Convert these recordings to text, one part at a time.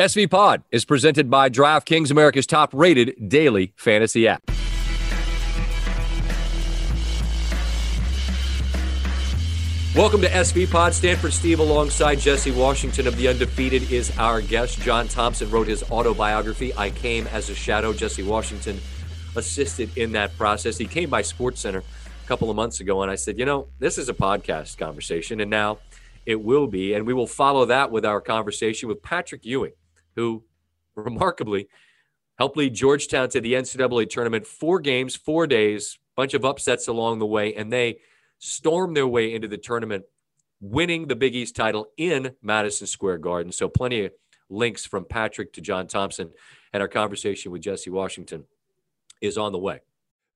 SV Pod is presented by DraftKings, America's top rated daily fantasy app. Welcome to SV Pod. Stanford Steve alongside Jesse Washington of The Undefeated is our guest. John Thompson wrote his autobiography, I Came as a Shadow. Jesse Washington assisted in that process. He came by Sports Center a couple of months ago, and I said, you know, this is a podcast conversation, and now it will be. And we will follow that with our conversation with Patrick Ewing who remarkably helped lead Georgetown to the NCAA tournament. Four games, four days, bunch of upsets along the way, and they stormed their way into the tournament, winning the Big East title in Madison Square Garden. So, plenty of links from Patrick to John Thompson, and our conversation with Jesse Washington is on the way.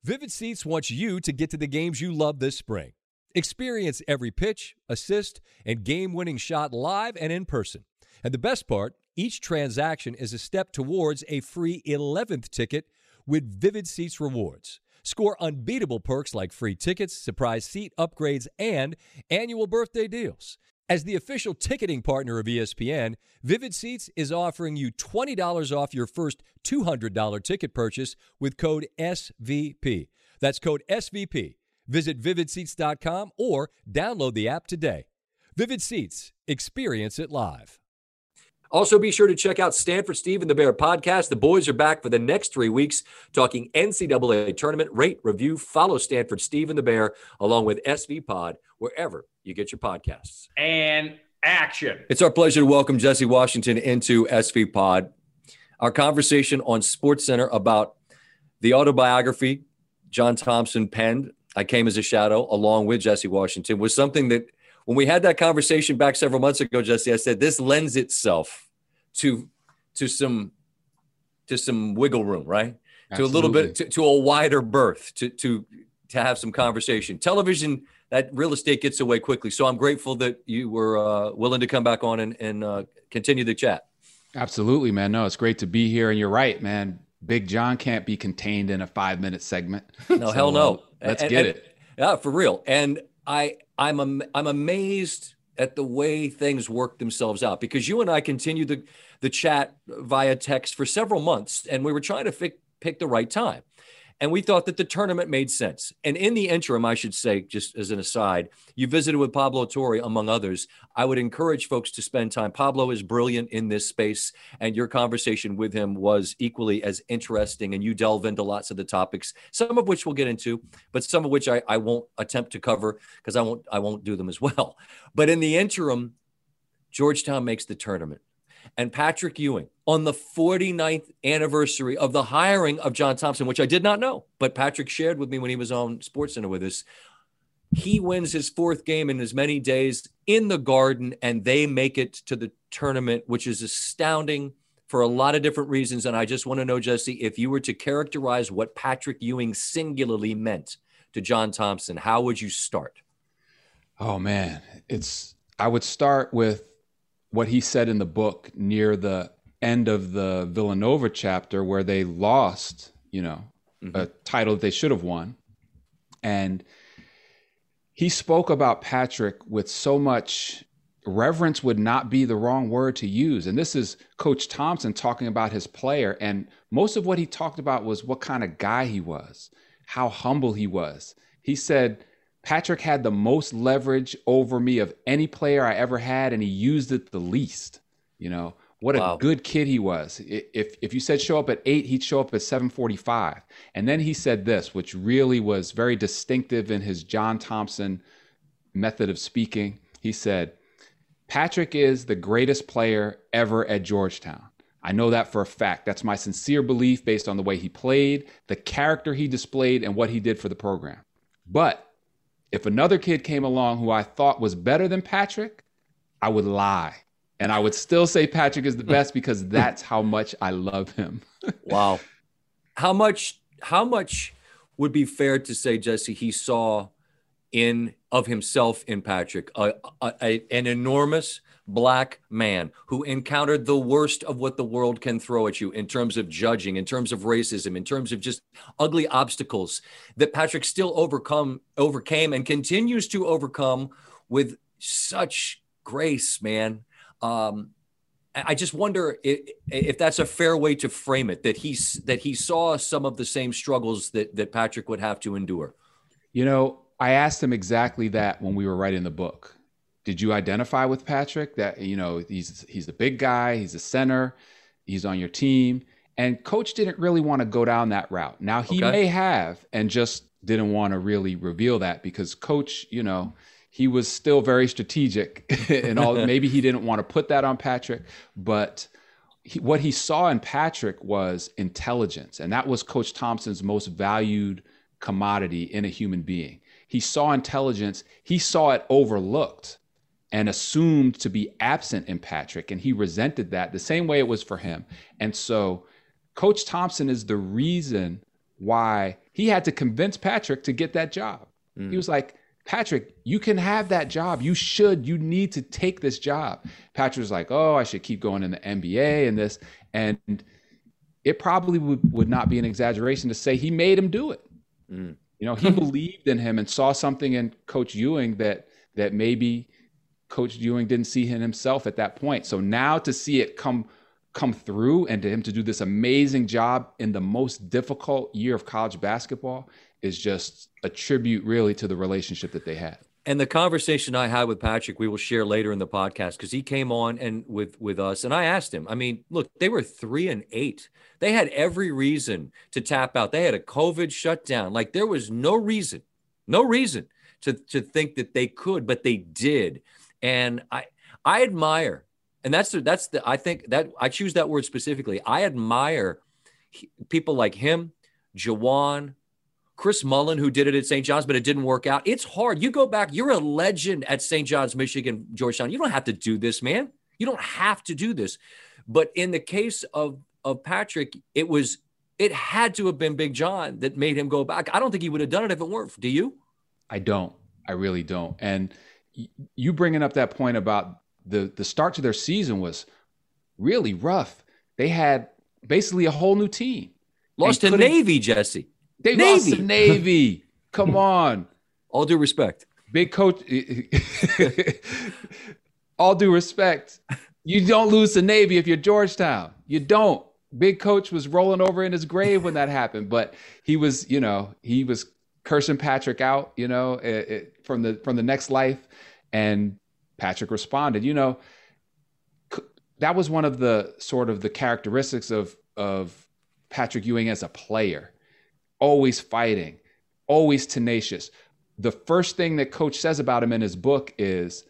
Vivid Seats wants you to get to the games you love this spring. Experience every pitch, assist, and game winning shot live and in person. And the best part, each transaction is a step towards a free 11th ticket with Vivid Seats rewards. Score unbeatable perks like free tickets, surprise seat upgrades, and annual birthday deals. As the official ticketing partner of ESPN, Vivid Seats is offering you $20 off your first $200 ticket purchase with code SVP. That's code SVP. Visit vividseats.com or download the app today. Vivid Seats, experience it live. Also, be sure to check out Stanford Steve and the Bear podcast. The boys are back for the next three weeks talking NCAA tournament. Rate, review, follow Stanford Steve and the Bear along with SV Pod wherever you get your podcasts. And action. It's our pleasure to welcome Jesse Washington into SV Pod. Our conversation on Sports Center about the autobiography John Thompson penned. I came as a shadow along with Jesse Washington was something that when we had that conversation back several months ago, Jesse, I said this lends itself to to some to some wiggle room, right? Absolutely. To a little bit to, to a wider berth to to to have some conversation. Television that real estate gets away quickly. So I'm grateful that you were uh, willing to come back on and, and uh, continue the chat. Absolutely, man. No, it's great to be here. And you're right, man. Big John can't be contained in a five minute segment. No, so, hell no. Uh, let's and, get and, it. Yeah, for real. And I I'm am, I'm amazed at the way things work themselves out because you and I continued the the chat via text for several months and we were trying to pick pick the right time. And we thought that the tournament made sense. And in the interim, I should say, just as an aside, you visited with Pablo Torre, among others. I would encourage folks to spend time. Pablo is brilliant in this space, and your conversation with him was equally as interesting. And you delve into lots of the topics, some of which we'll get into, but some of which I, I won't attempt to cover because I won't I won't do them as well. But in the interim, Georgetown makes the tournament and Patrick Ewing on the 49th anniversary of the hiring of John Thompson, which I did not know, but Patrick shared with me when he was on Sports Center with us. He wins his fourth game in as many days in the Garden, and they make it to the tournament, which is astounding for a lot of different reasons. And I just want to know, Jesse, if you were to characterize what Patrick Ewing singularly meant to John Thompson, how would you start? Oh man, it's I would start with what he said in the book near the end of the Villanova chapter where they lost, you know, mm-hmm. a title that they should have won. And he spoke about Patrick with so much reverence would not be the wrong word to use. And this is Coach Thompson talking about his player. And most of what he talked about was what kind of guy he was, how humble he was. He said, Patrick had the most leverage over me of any player I ever had, and he used it the least. You know what wow. a good kid he was. If if you said show up at eight, he'd show up at seven forty-five. And then he said this, which really was very distinctive in his John Thompson method of speaking. He said, "Patrick is the greatest player ever at Georgetown." I know that for a fact. That's my sincere belief based on the way he played, the character he displayed, and what he did for the program. But if another kid came along who I thought was better than Patrick, I would lie. And I would still say Patrick is the best because that's how much I love him. wow. How much how much would be fair to say Jesse he saw in of himself in Patrick a, a, a, an enormous black man who encountered the worst of what the world can throw at you in terms of judging, in terms of racism, in terms of just ugly obstacles that Patrick still overcome, overcame, and continues to overcome with such grace, man. Um, I just wonder if, if, that's a fair way to frame it. That he's that he saw some of the same struggles that that Patrick would have to endure. You know, I asked him exactly that when we were writing the book. Did you identify with Patrick? That you know he's he's the big guy, he's a center, he's on your team, and coach didn't really want to go down that route. Now he okay. may have, and just didn't want to really reveal that because coach, you know, he was still very strategic and all. maybe he didn't want to put that on Patrick, but he, what he saw in Patrick was intelligence, and that was Coach Thompson's most valued commodity in a human being. He saw intelligence. He saw it overlooked and assumed to be absent in Patrick, and he resented that the same way it was for him. And so, Coach Thompson is the reason why he had to convince Patrick to get that job. Mm. He was like, Patrick, you can have that job. You should. You need to take this job. Patrick was like, oh, I should keep going in the NBA and this. And it probably would, would not be an exaggeration to say he made him do it. Mm. You know, he believed in him and saw something in Coach Ewing that that maybe Coach Ewing didn't see him himself at that point. So now to see it come come through and to him to do this amazing job in the most difficult year of college basketball is just a tribute really to the relationship that they had. And the conversation I had with Patrick, we will share later in the podcast because he came on and with with us, and I asked him. I mean, look, they were three and eight. They had every reason to tap out. They had a COVID shutdown. Like there was no reason, no reason to to think that they could, but they did. And I I admire and that's the, that's the I think that I choose that word specifically. I admire people like him, Juwan, Chris Mullin, who did it at St. John's, but it didn't work out. It's hard. You go back, you're a legend at St. John's, Michigan, Georgetown. You don't have to do this, man. You don't have to do this. But in the case of of Patrick, it was it had to have been Big John that made him go back. I don't think he would have done it if it weren't. Do you? I don't. I really don't. And you bringing up that point about the the start to their season was really rough. They had basically a whole new team. Lost to Navy, Jesse. They Navy. lost to Navy. Come on. All due respect. Big coach. all due respect. You don't lose to Navy if you're Georgetown. You don't. Big coach was rolling over in his grave when that happened, but he was, you know, he was cursing Patrick out, you know, it, it, from the from the next life, and Patrick responded. You know, that was one of the sort of the characteristics of of Patrick Ewing as a player. Always fighting, always tenacious. The first thing that coach says about him in his book is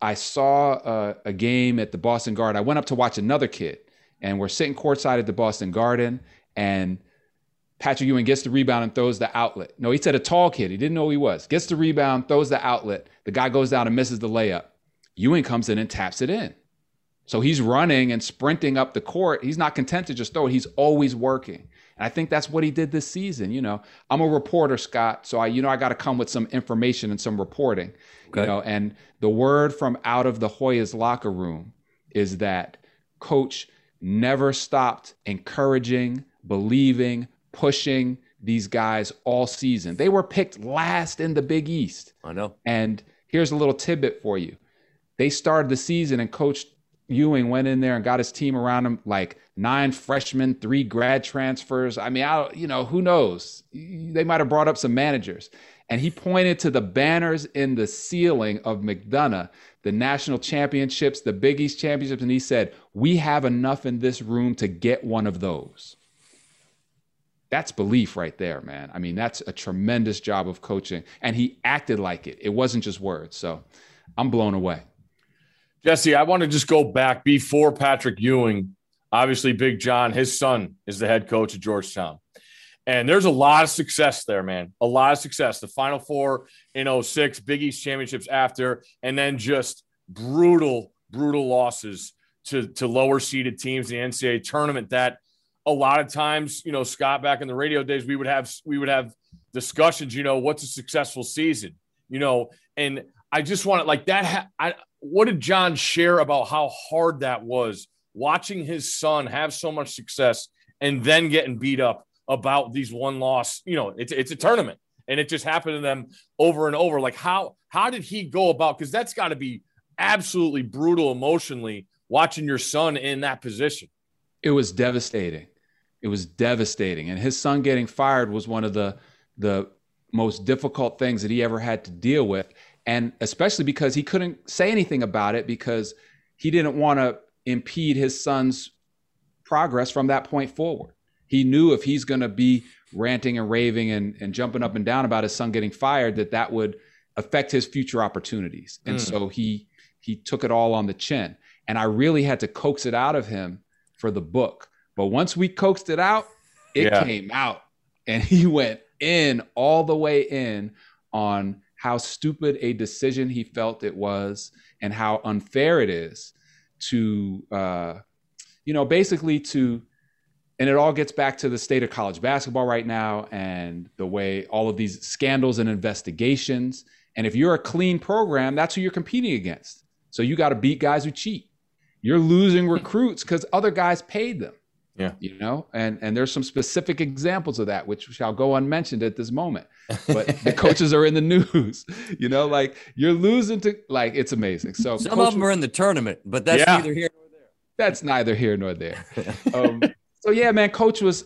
I saw a, a game at the Boston Garden. I went up to watch another kid, and we're sitting courtside at the Boston Garden, and Patrick Ewing gets the rebound and throws the outlet. No, he said a tall kid. He didn't know who he was. Gets the rebound, throws the outlet. The guy goes down and misses the layup. Ewing comes in and taps it in. So he's running and sprinting up the court. He's not content to just throw it. He's always working. And I think that's what he did this season. You know, I'm a reporter, Scott. So I, you know, I got to come with some information and some reporting. Okay. You know, and the word from out of the Hoyas locker room is that coach never stopped encouraging, believing, pushing these guys all season. They were picked last in the Big East. I know. And here's a little tidbit for you they started the season and Coach Ewing went in there and got his team around him like nine freshmen, three grad transfers. I mean, I you know who knows? They might have brought up some managers. And he pointed to the banners in the ceiling of McDonough, the national championships, the Big East championships, and he said, "We have enough in this room to get one of those." That's belief right there, man. I mean, that's a tremendous job of coaching, and he acted like it. It wasn't just words. So, I'm blown away. Jesse, I want to just go back before Patrick Ewing. Obviously, Big John, his son, is the head coach at Georgetown. And there's a lot of success there, man. A lot of success. The Final Four in 06, Big East championships after, and then just brutal, brutal losses to, to lower seeded teams in the NCAA tournament that a lot of times, you know, Scott, back in the radio days, we would have we would have discussions, you know, what's a successful season? You know, and I just want to like that. Ha- I what did John share about how hard that was watching his son have so much success and then getting beat up about these one loss? You know, it's it's a tournament and it just happened to them over and over. Like how how did he go about? Because that's got to be absolutely brutal emotionally watching your son in that position? It was devastating. It was devastating. And his son getting fired was one of the the most difficult things that he ever had to deal with. And especially because he couldn't say anything about it because he didn't want to impede his son's progress from that point forward. He knew if he's going to be ranting and raving and, and jumping up and down about his son getting fired, that that would affect his future opportunities. And mm. so he he took it all on the chin. And I really had to coax it out of him for the book. But once we coaxed it out, it yeah. came out. And he went in all the way in on how stupid a decision he felt it was and how unfair it is to uh, you know basically to and it all gets back to the state of college basketball right now and the way all of these scandals and investigations and if you're a clean program that's who you're competing against so you got to beat guys who cheat you're losing recruits because other guys paid them yeah. You know, and and there's some specific examples of that which shall go unmentioned at this moment. But the coaches are in the news. You know, like you're losing to like it's amazing. So some coaches, of them are in the tournament, but that's yeah. neither here nor there. That's neither here nor there. Um, so yeah, man, coach was,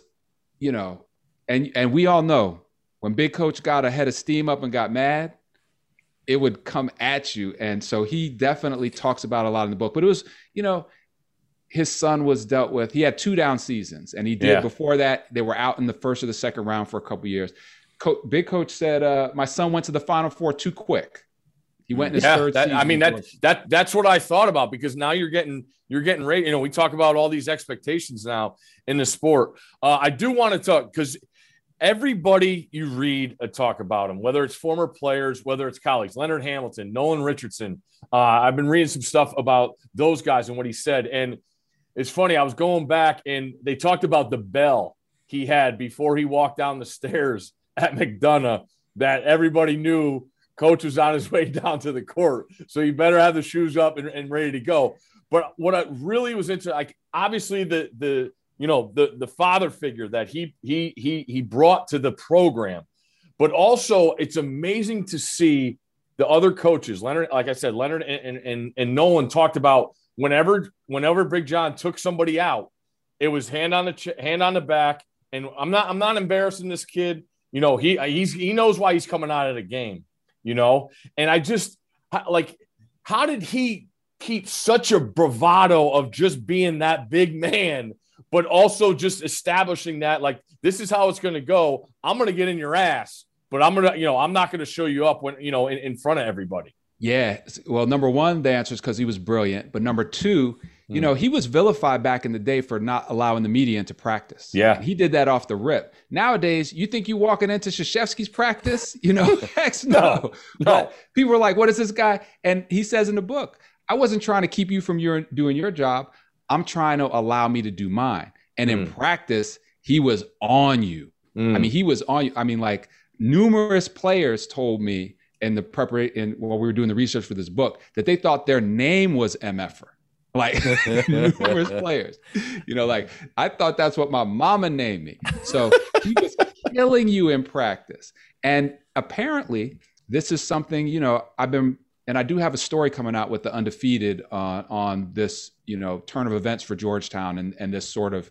you know, and and we all know when big coach got a head of steam up and got mad, it would come at you. And so he definitely talks about a lot in the book. But it was, you know, his son was dealt with. He had two down seasons, and he did yeah. before that. They were out in the first or the second round for a couple years. Co- Big coach said, uh, "My son went to the Final Four too quick. He went in his yeah, third that, season." I mean that that that's what I thought about because now you're getting you're getting ready. You know, we talk about all these expectations now in the sport. Uh, I do want to talk because everybody you read a talk about him, whether it's former players, whether it's colleagues, Leonard Hamilton, Nolan Richardson. Uh, I've been reading some stuff about those guys and what he said, and it's funny. I was going back and they talked about the bell he had before he walked down the stairs at McDonough that everybody knew coach was on his way down to the court. So you better have the shoes up and, and ready to go. But what I really was into, like obviously the the you know the the father figure that he he he he brought to the program, but also it's amazing to see the other coaches, Leonard, like I said, Leonard and and and Nolan talked about whenever whenever Big John took somebody out, it was hand on the ch- hand on the back. And I'm not I'm not embarrassing this kid. You know, he he's he knows why he's coming out of the game. You know, and I just like how did he keep such a bravado of just being that big man, but also just establishing that like this is how it's going to go. I'm going to get in your ass, but I'm gonna you know I'm not going to show you up when you know in, in front of everybody. Yeah. Well, number one, the answer is because he was brilliant. But number two, you know, he was vilified back in the day for not allowing the media into practice. Yeah. And he did that off the rip. Nowadays, you think you're walking into Krzyzewski's practice? You know, heck no. no. no. But people are like, what is this guy? And he says in the book, I wasn't trying to keep you from your doing your job. I'm trying to allow me to do mine. And in mm. practice, he was on you. Mm. I mean, he was on you. I mean, like numerous players told me in the preparation while we were doing the research for this book that they thought their name was MFer. Like numerous players. You know, like I thought that's what my mama named me. So he was killing you in practice. And apparently, this is something, you know, I've been and I do have a story coming out with the undefeated uh, on this, you know, turn of events for Georgetown and, and this sort of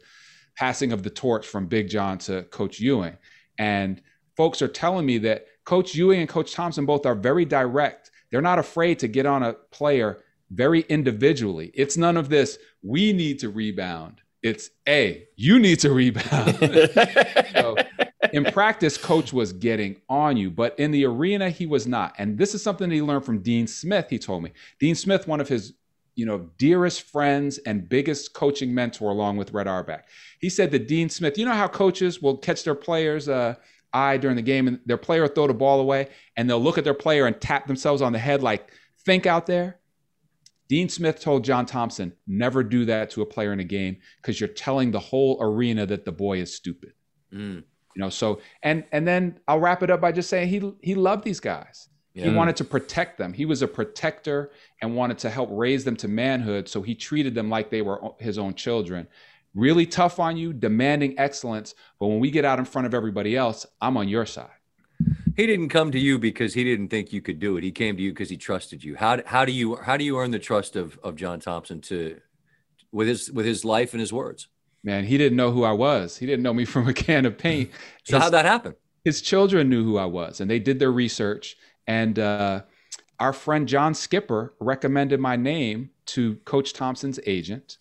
passing of the torch from Big John to Coach Ewing. And folks are telling me that Coach Ewing and Coach Thompson both are very direct. They're not afraid to get on a player very individually. It's none of this, we need to rebound. It's, a you need to rebound. so, in practice, coach was getting on you, but in the arena, he was not. And this is something that he learned from Dean Smith, he told me. Dean Smith, one of his you know, dearest friends and biggest coaching mentor, along with Red Auerbach. He said that Dean Smith, you know how coaches will catch their players uh, eye during the game and their player throw the ball away and they'll look at their player and tap themselves on the head like, think out there. Dean Smith told John Thompson, never do that to a player in a game because you're telling the whole arena that the boy is stupid. Mm. You know, so and and then I'll wrap it up by just saying he he loved these guys. Yeah. He wanted to protect them. He was a protector and wanted to help raise them to manhood. So he treated them like they were his own children really tough on you, demanding excellence. But when we get out in front of everybody else, I'm on your side. He didn't come to you because he didn't think you could do it. He came to you because he trusted you. How, how do you how do you earn the trust of of John Thompson to with his with his life and his words. Man, he didn't know who I was. He didn't know me from a can of paint. so his, how'd that happen? His children knew who I was, and they did their research. And uh, our friend John Skipper recommended my name to Coach Thompson's agent,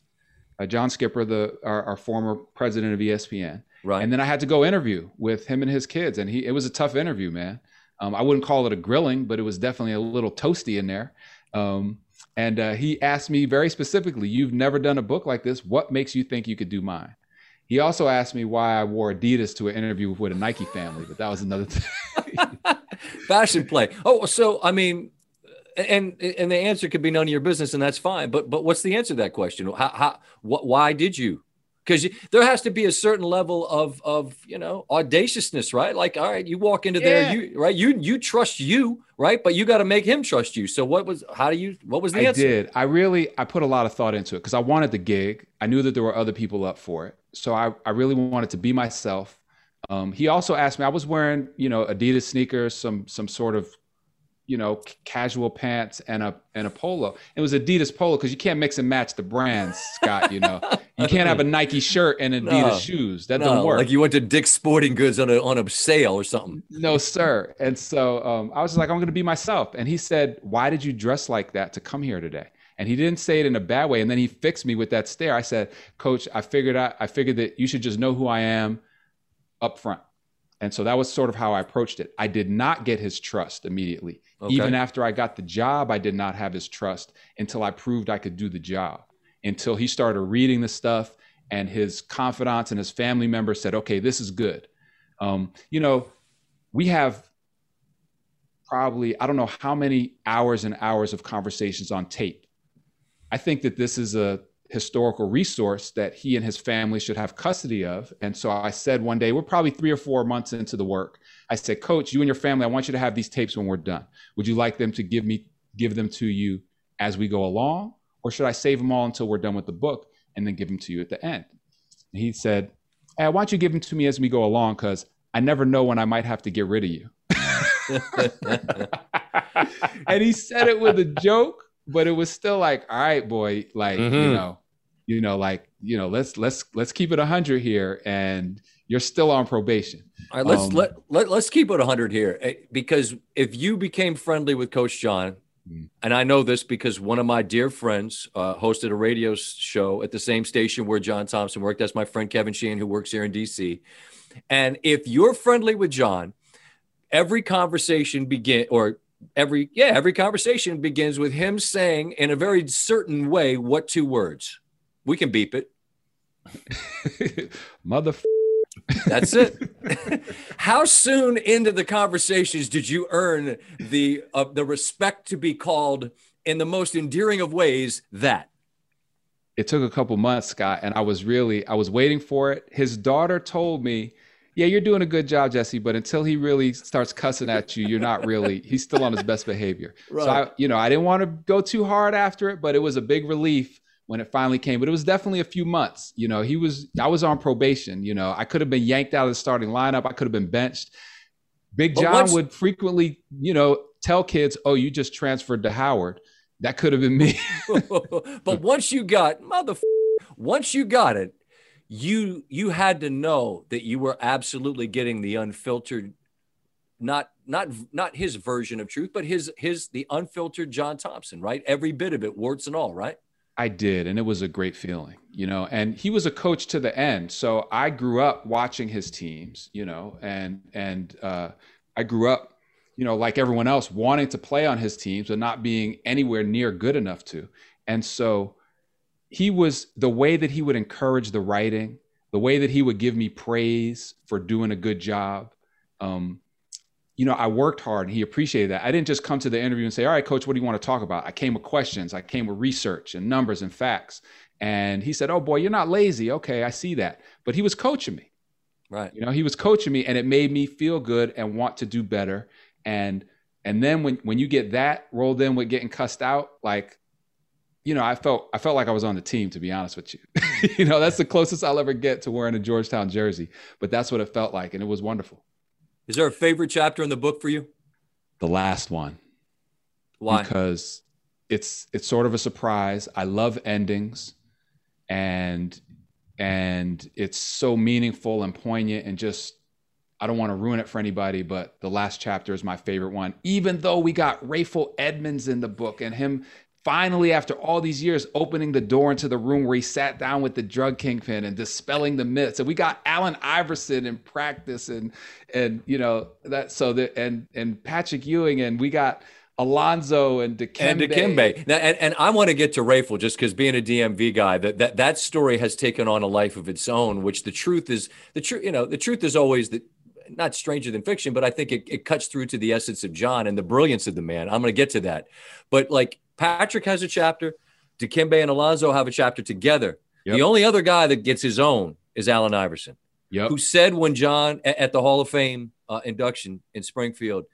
uh, John Skipper, the our, our, former president of ESPN. Right. And then I had to go interview with him and his kids, and he it was a tough interview, man. Um, I wouldn't call it a grilling, but it was definitely a little toasty in there. Um, and uh, he asked me very specifically, "You've never done a book like this. What makes you think you could do mine?" He also asked me why I wore Adidas to an interview with a Nike family, but that was another thing. Fashion play. Oh, so I mean, and and the answer could be none of your business, and that's fine. But but what's the answer to that question? How, how what why did you? Because there has to be a certain level of of you know audaciousness, right? Like, all right, you walk into yeah. there, you right, you you trust you, right? But you got to make him trust you. So what was how do you what was the I answer? I did. I really I put a lot of thought into it because I wanted the gig. I knew that there were other people up for it, so I I really wanted to be myself. Um, he also asked me. I was wearing, you know, Adidas sneakers, some some sort of you know, casual pants and a and a polo. It was Adidas polo because you can't mix and match the brands, Scott. You know, you can't have a Nike shirt and Adidas no, shoes. That no, doesn't work. Like you went to Dick's Sporting Goods on a on a sale or something. No, sir. And so um, I was just like, I'm going to be myself. And he said, Why did you dress like that to come here today? And he didn't say it in a bad way. And then he fixed me with that stare. I said, Coach, I figured out. I figured that you should just know who I am up front. And so that was sort of how I approached it. I did not get his trust immediately. Okay. Even after I got the job, I did not have his trust until I proved I could do the job. Until he started reading the stuff and his confidants and his family members said, okay, this is good. Um, you know, we have probably, I don't know how many hours and hours of conversations on tape. I think that this is a historical resource that he and his family should have custody of. And so I said one day, we're probably three or four months into the work. I said, Coach, you and your family, I want you to have these tapes when we're done. Would you like them to give me give them to you as we go along? Or should I save them all until we're done with the book and then give them to you at the end? And he said, hey, why don't you give them to me as we go along? Because I never know when I might have to get rid of you. and he said it with a joke but it was still like, all right, boy, like mm-hmm. you know, you know, like you know, let's let's let's keep it hundred here, and you're still on probation. All right, let's um, let, let let's keep it hundred here eh, because if you became friendly with Coach John, mm-hmm. and I know this because one of my dear friends uh, hosted a radio show at the same station where John Thompson worked. That's my friend Kevin Sheehan, who works here in DC. And if you're friendly with John, every conversation begin or every yeah every conversation begins with him saying in a very certain way what two words? We can beep it. Mother that's it. How soon into the conversations did you earn the uh, the respect to be called in the most endearing of ways that? It took a couple months scott and i was really i was waiting for it. His daughter told me yeah, you're doing a good job, Jesse. But until he really starts cussing at you, you're not really. He's still on his best behavior. Right. So I, you know, I didn't want to go too hard after it, but it was a big relief when it finally came. But it was definitely a few months. You know, he was. I was on probation. You know, I could have been yanked out of the starting lineup. I could have been benched. Big John would frequently, you know, tell kids, "Oh, you just transferred to Howard." That could have been me. but once you got mother, once you got it, you you had to know that you were absolutely getting the unfiltered not not not his version of truth but his his the unfiltered john thompson right? Every bit of it warts and all right? I did and it was a great feeling you know and he was a coach to the end. So i grew up watching his teams you know and and uh, i grew up you know like everyone else wanting to play on his teams but not being anywhere near good enough to. And so he was the way that he would encourage the writing, the way that he would give me praise for doing a good job. Um, you know, I worked hard and he appreciated that. I didn't just come to the interview and say, All right, coach, what do you want to talk about? I came with questions, I came with research and numbers and facts. And he said, Oh boy, you're not lazy. Okay, I see that. But he was coaching me. Right. You know, he was coaching me and it made me feel good and want to do better. And and then when when you get that rolled in with getting cussed out, like you know, I felt I felt like I was on the team to be honest with you. you know, that's the closest I'll ever get to wearing a Georgetown jersey, but that's what it felt like and it was wonderful. Is there a favorite chapter in the book for you? The last one. Why? Because it's it's sort of a surprise. I love endings. and and it's so meaningful and poignant and just I don't want to ruin it for anybody, but the last chapter is my favorite one. Even though we got Rayful Edmonds in the book and him finally, after all these years, opening the door into the room where he sat down with the drug kingpin and dispelling the myths. And we got Allen Iverson in practice and and you know that so that and and Patrick Ewing and we got Alonzo and Dikembe. And Dikembe. Now, and, and I want to get to Rayful just because being a DMV guy, that, that that story has taken on a life of its own, which the truth is the truth, you know, the truth is always that not stranger than fiction, but I think it, it cuts through to the essence of John and the brilliance of the man. I'm going to get to that. But like Patrick has a chapter, Dikembe and Alonzo have a chapter together. Yep. The only other guy that gets his own is Allen Iverson, yep. who said when John at the Hall of Fame uh, induction in Springfield,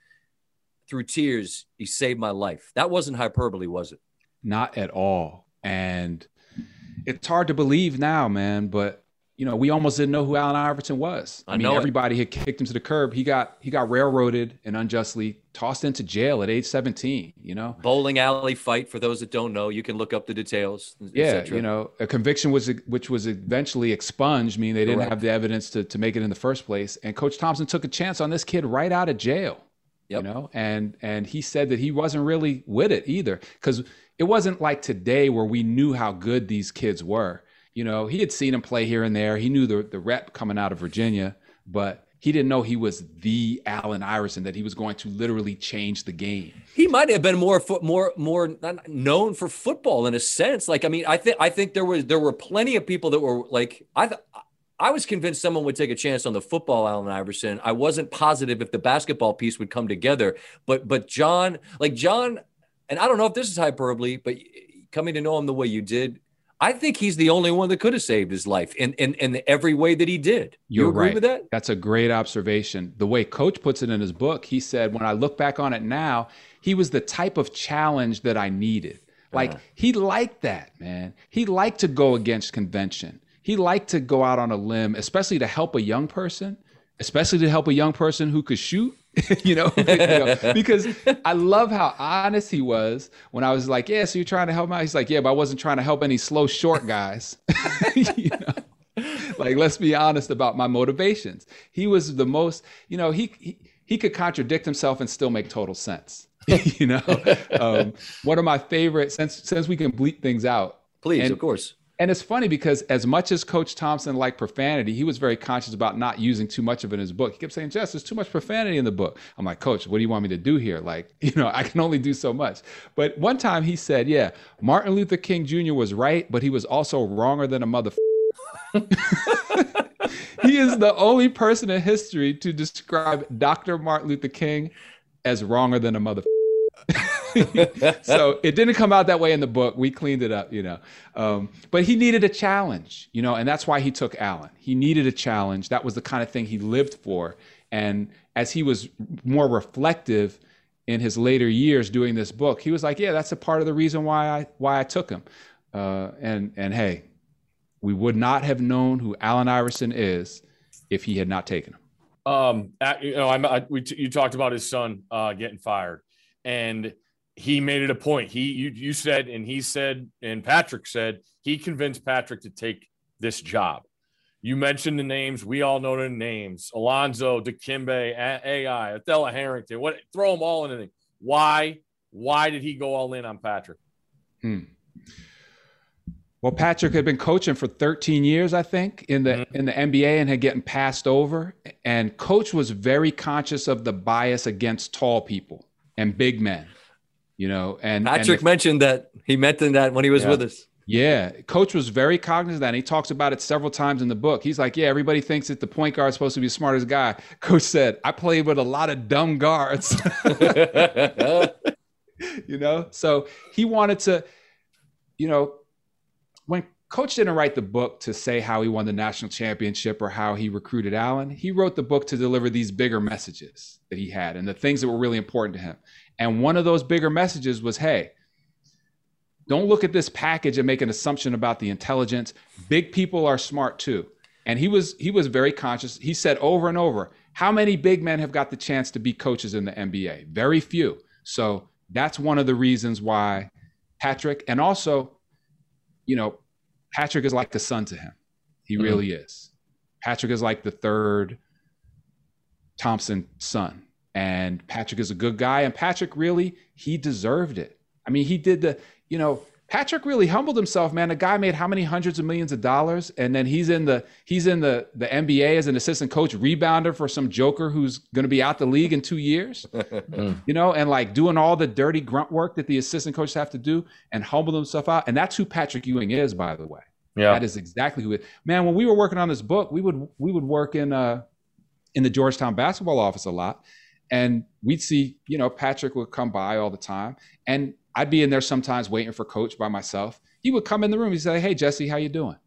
through tears, he saved my life. That wasn't hyperbole, was it? Not at all. And it's hard to believe now, man, but you know, we almost didn't know who Allen Iverson was. I, I mean, everybody had kicked him to the curb. He got he got railroaded and unjustly tossed into jail at age 17, you know. Bowling alley fight for those that don't know, you can look up the details. Yeah, you know, a conviction was which was eventually expunged, meaning they didn't Correct. have the evidence to to make it in the first place. And coach Thompson took a chance on this kid right out of jail. Yep. You know, and and he said that he wasn't really with it either cuz it wasn't like today where we knew how good these kids were you know, he had seen him play here and there. He knew the the rep coming out of Virginia, but he didn't know he was the Allen Iverson that he was going to literally change the game. He might have been more more more known for football in a sense. Like I mean, I think I think there was there were plenty of people that were like I th- I was convinced someone would take a chance on the football Allen Iverson. I wasn't positive if the basketball piece would come together, but but John, like John, and I don't know if this is hyperbole, but coming to know him the way you did, I think he's the only one that could have saved his life in, in, in every way that he did. You're you agree right. with that? That's a great observation. The way Coach puts it in his book, he said, when I look back on it now, he was the type of challenge that I needed. Like uh-huh. he liked that, man. He liked to go against convention. He liked to go out on a limb, especially to help a young person, especially to help a young person who could shoot you, know, you know, because I love how honest he was when I was like, "Yeah, so you're trying to help me out?" He's like, "Yeah, but I wasn't trying to help any slow short guys." you know, like let's be honest about my motivations. He was the most, you know, he he, he could contradict himself and still make total sense. you know, um, one of my favorite since since we can bleep things out. Please, and, of course. And it's funny because as much as Coach Thompson liked profanity, he was very conscious about not using too much of it in his book. He kept saying, Jess, there's too much profanity in the book. I'm like, Coach, what do you want me to do here? Like, you know, I can only do so much. But one time he said, Yeah, Martin Luther King Jr. was right, but he was also wronger than a mother. he is the only person in history to describe Dr. Martin Luther King as wronger than a mother. so it didn't come out that way in the book. We cleaned it up, you know. Um, but he needed a challenge, you know, and that's why he took Allen. He needed a challenge. That was the kind of thing he lived for. And as he was more reflective in his later years doing this book, he was like, "Yeah, that's a part of the reason why I why I took him." Uh, and and hey, we would not have known who Allen Iverson is if he had not taken him. Um, you know, I'm, I, we, you talked about his son uh, getting fired, and he made it a point. He you you said and he said and Patrick said he convinced Patrick to take this job. You mentioned the names. We all know the names: Alonzo, Dikembe, AI, Othella Harrington. What? Throw them all in. Why? Why did he go all in on Patrick? Hmm. Well, Patrick had been coaching for 13 years, I think, in the mm-hmm. in the NBA, and had gotten passed over. And coach was very conscious of the bias against tall people and big men you know and patrick and mentioned that he mentioned that when he was yeah. with us. Yeah. Coach was very cognizant of that and he talks about it several times in the book. He's like yeah everybody thinks that the point guard is supposed to be the smartest guy. Coach said i played with a lot of dumb guards. You know? So he wanted to you know when coach didn't write the book to say how he won the national championship or how he recruited allen he wrote the book to deliver these bigger messages that he had and the things that were really important to him and one of those bigger messages was hey, don't look at this package and make an assumption about the intelligence. Big people are smart too. And he was he was very conscious. He said over and over, how many big men have got the chance to be coaches in the NBA? Very few. So that's one of the reasons why Patrick and also, you know, Patrick is like a son to him. He Mhm. really is. Patrick is like the third Thompson son. And Patrick is a good guy. And Patrick really, he deserved it. I mean, he did the, you know, Patrick really humbled himself, man. The guy made how many hundreds of millions of dollars, and then he's in the he's in the the NBA as an assistant coach, rebounder for some joker who's going to be out the league in two years, you know, and like doing all the dirty grunt work that the assistant coaches have to do, and humble himself out. And that's who Patrick Ewing is, by the way. Yeah. That is exactly who it. Man, when we were working on this book, we would we would work in uh in the Georgetown basketball office a lot, and we'd see you know Patrick would come by all the time, and I'd be in there sometimes waiting for Coach by myself. He would come in the room. He'd say, "Hey Jesse, how you doing?"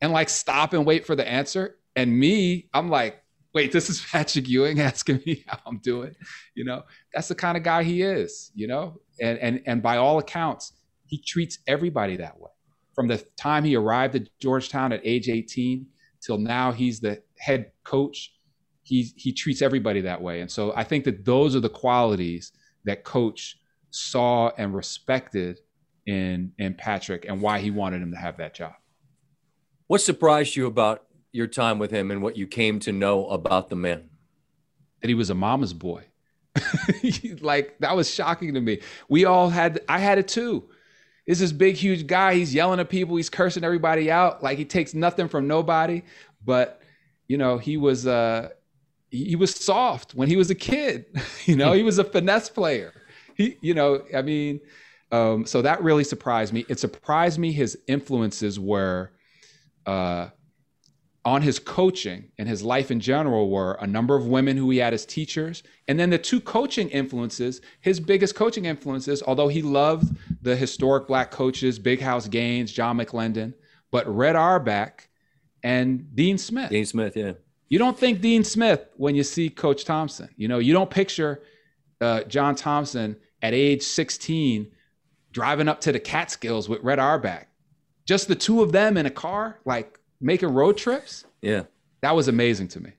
And like stop and wait for the answer. And me, I'm like, "Wait, this is Patrick Ewing asking me how I'm doing." You know, that's the kind of guy he is. You know, and and and by all accounts, he treats everybody that way from the time he arrived at Georgetown at age 18 till now he's the head coach. He he treats everybody that way, and so I think that those are the qualities that coach saw and respected in in Patrick, and why he wanted him to have that job. What surprised you about your time with him and what you came to know about the man? That he was a mama's boy. like that was shocking to me. We all had I had it too. Is this big huge guy? He's yelling at people. He's cursing everybody out. Like he takes nothing from nobody. But you know, he was uh he was soft when he was a kid. you know, he was a finesse player. He, you know, I mean, um, so that really surprised me. It surprised me his influences were uh on his coaching and his life in general were a number of women who he had as teachers. And then the two coaching influences, his biggest coaching influences, although he loved the historic black coaches, Big House Gaines, John McClendon, but Red Auerbach and Dean Smith. Dean Smith, yeah. You don't think Dean Smith when you see Coach Thompson. You know, you don't picture uh, John Thompson at age 16 driving up to the Catskills with Red Auerbach. Just the two of them in a car, like making road trips. Yeah. That was amazing to me.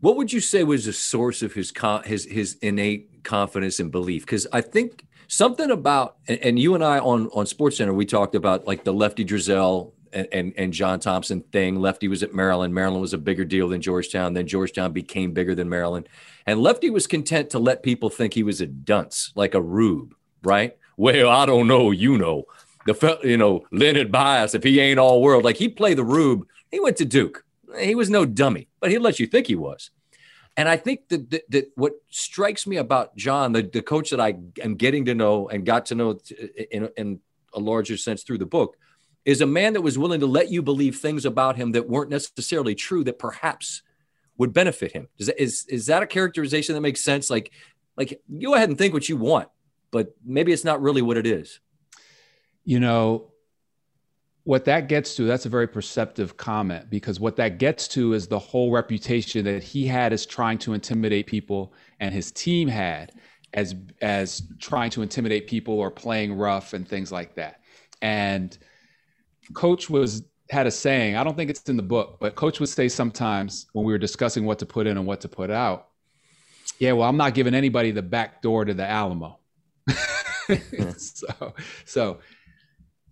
What would you say was the source of his con- his his innate confidence and belief? Because I think something about and, and you and I on on Sports Center we talked about like the Lefty Driesell and, and John Thompson thing. Lefty was at Maryland. Maryland was a bigger deal than Georgetown. Then Georgetown became bigger than Maryland. And Lefty was content to let people think he was a dunce, like a rube, right? Well, I don't know, you know. The fe- you know Leonard Bias, if he ain't all world, like he played the rube. He went to Duke. He was no dummy, but he'd let you think he was. And I think that, that, that what strikes me about John, the, the coach that I am getting to know and got to know in, in a larger sense through the book, is a man that was willing to let you believe things about him that weren't necessarily true that perhaps would benefit him. Is that, is, is that a characterization that makes sense? Like, like go ahead and think what you want, but maybe it's not really what it is. You know, what that gets to, that's a very perceptive comment because what that gets to is the whole reputation that he had as trying to intimidate people and his team had as as trying to intimidate people or playing rough and things like that. And coach was had a saying, I don't think it's in the book, but coach would say sometimes when we were discussing what to put in and what to put out, yeah, well, I'm not giving anybody the back door to the Alamo. so so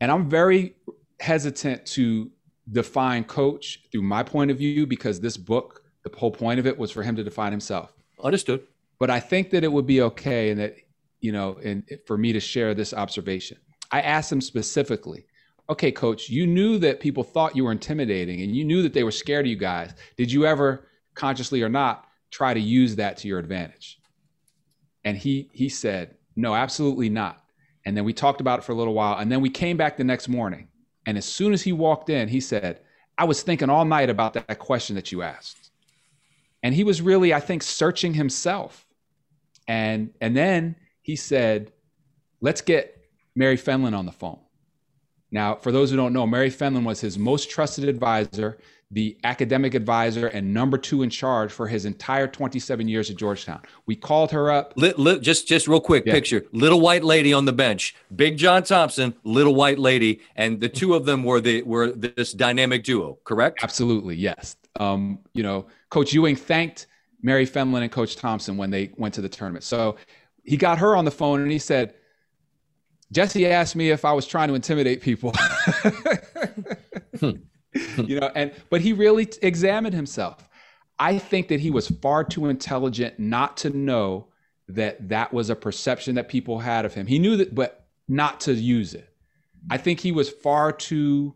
and I'm very hesitant to define coach through my point of view because this book, the whole point of it was for him to define himself. Understood. But I think that it would be okay and that, you know, and for me to share this observation. I asked him specifically, okay, coach, you knew that people thought you were intimidating and you knew that they were scared of you guys. Did you ever, consciously or not, try to use that to your advantage? And he he said, no, absolutely not. And then we talked about it for a little while. And then we came back the next morning. And as soon as he walked in, he said, I was thinking all night about that question that you asked. And he was really, I think, searching himself. And and then he said, let's get Mary Fenlon on the phone. Now, for those who don't know, Mary Fenlon was his most trusted advisor, the academic advisor, and number two in charge for his entire 27 years at Georgetown. We called her up. Just, just real quick Yeah. picture: little white lady on the bench, Big John Thompson, little white lady, and the two of them were the were this dynamic duo. Correct? Absolutely, yes. Um, you know, Coach Ewing thanked Mary Fenlon and Coach Thompson when they went to the tournament. So he got her on the phone and he said, Jesse asked me if I was trying to intimidate people. Hmm. you know, and but he really examined himself. I think that he was far too intelligent not to know that that was a perception that people had of him. He knew that, but not to use it. I think he was far too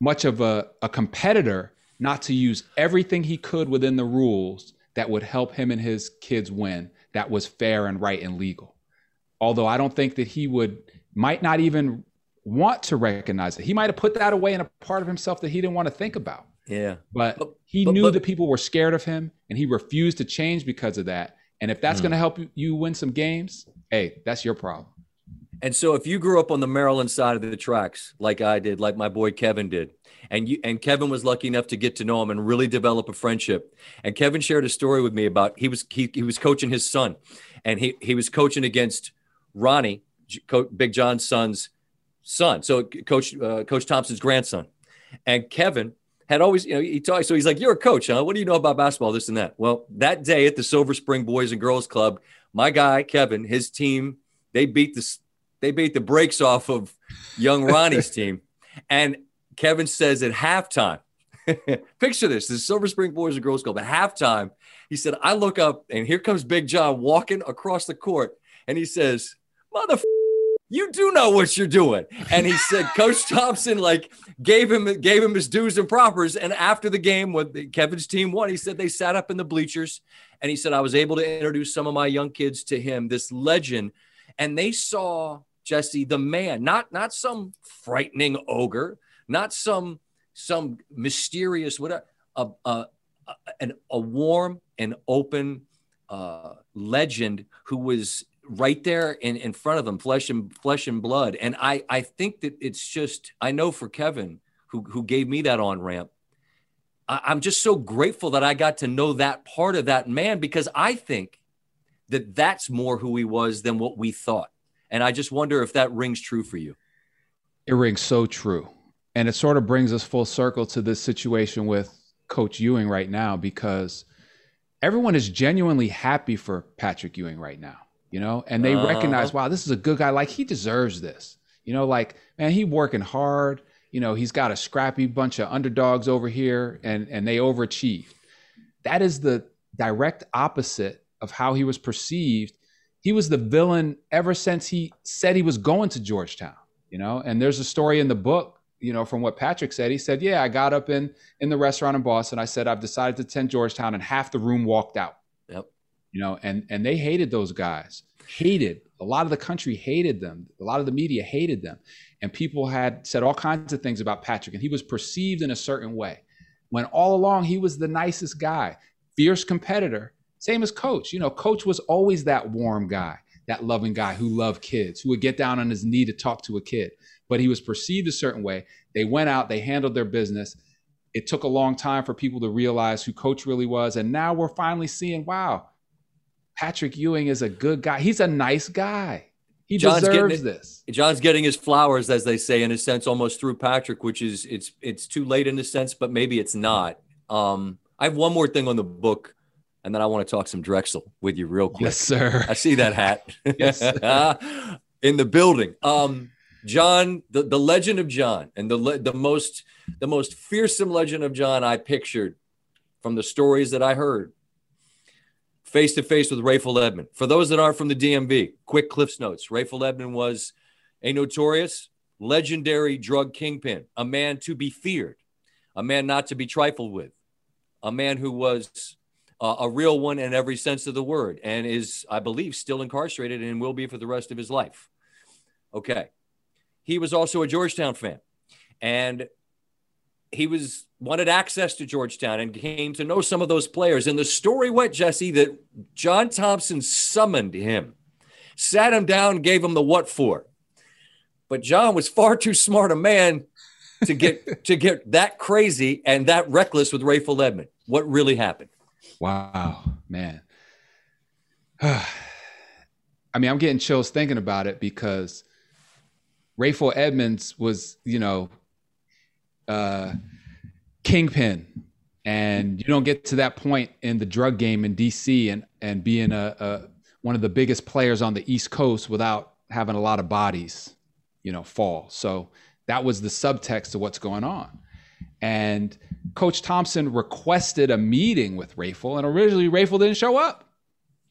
much of a, a competitor not to use everything he could within the rules that would help him and his kids win that was fair and right and legal. Although I don't think that he would, might not even want to recognize it. He might have put that away in a part of himself that he didn't want to think about. Yeah. But, but he but, knew but, that people were scared of him and he refused to change because of that. And if that's mm. going to help you win some games, hey, that's your problem. And so if you grew up on the Maryland side of the tracks, like I did, like my boy Kevin did, and you and Kevin was lucky enough to get to know him and really develop a friendship. And Kevin shared a story with me about he was he, he was coaching his son, and he he was coaching against Ronnie, Big John's son's son. So Coach uh, Coach Thompson's grandson, and Kevin had always, you know, he talked. So he's like, "You're a coach, huh? What do you know about basketball? This and that." Well, that day at the Silver Spring Boys and Girls Club, my guy Kevin, his team, they beat the they beat the brakes off of young Ronnie's team, and Kevin says at halftime, picture this: the Silver Spring Boys and Girls Club at halftime. He said, "I look up, and here comes Big John walking across the court, and he says, mother." you do know what you're doing. And he said, Coach Thompson like gave him gave him his dues and propers. And after the game, when Kevin's team won, he said they sat up in the bleachers, and he said I was able to introduce some of my young kids to him, this legend, and they saw Jesse the man, not not some frightening ogre, not some some mysterious whatever, a a, a, a warm and open uh, legend who was right there in, in front of them, flesh and flesh and blood. And I, I think that it's just, I know for Kevin, who, who gave me that on ramp, I'm just so grateful that I got to know that part of that man because I think that that's more who he was than what we thought. And I just wonder if that rings true for you. It rings so true. And it sort of brings us full circle to this situation with Coach Ewing right now because everyone is genuinely happy for Patrick Ewing right now you know, and they uh, recognize, wow, this is a good guy. Like he deserves this. You know, like man, he working hard. You know, he's got a scrappy bunch of underdogs over here, and and they overachieved. That is the direct opposite of how he was perceived. He was the villain ever since he said he was going to Georgetown. You know, and there's a story in the book. You know, from what Patrick said, he said, "Yeah, I got up in in the restaurant in Boston. I said I've decided to attend Georgetown, and half the room walked out." You know, and and they hated those guys. Hated a lot of the country hated them. A lot of the media hated them, and people had said all kinds of things about Patrick, and he was perceived in a certain way. When all along he was the nicest guy, fierce competitor, same as Coach. You know, Coach was always that warm guy, that loving guy who loved kids, who would get down on his knee to talk to a kid. But he was perceived a certain way. They went out, they handled their business. It took a long time for people to realize who Coach really was, and now we're finally seeing, wow Patrick Ewing is a good guy. He's a nice guy. He John's deserves this. John's getting his flowers, as they say, in a sense, almost through Patrick, which is it's it's too late in a sense, but maybe it's not. Um, I have one more thing on the book, and then I want to talk some Drexel with you real quick. Yes, sir. I see that hat. yes, in the building. Um, John, the, the legend of John, and the the most the most fearsome legend of John I pictured from the stories that I heard face to face with Rayful Edmond. For those that aren't from the DMV, quick Cliff's Notes. Rayful Edmond was a notorious, legendary drug kingpin, a man to be feared, a man not to be trifled with, a man who was uh, a real one in every sense of the word and is, I believe, still incarcerated and will be for the rest of his life. Okay. He was also a Georgetown fan. And he was wanted access to Georgetown and came to know some of those players. And the story went, Jesse, that John Thompson summoned him, sat him down, gave him the what for. But John was far too smart a man to get to get that crazy and that reckless with Rayful Edmond. What really happened? Wow, man. I mean, I'm getting chills thinking about it because Rayful Edmonds was, you know, uh, kingpin and you don't get to that point in the drug game in DC and and being a, a, one of the biggest players on the East Coast without having a lot of bodies, you know, fall. So That was the subtext to what's going on. And Coach Thompson requested a meeting with Rayful, and originally Rayful didn't show up.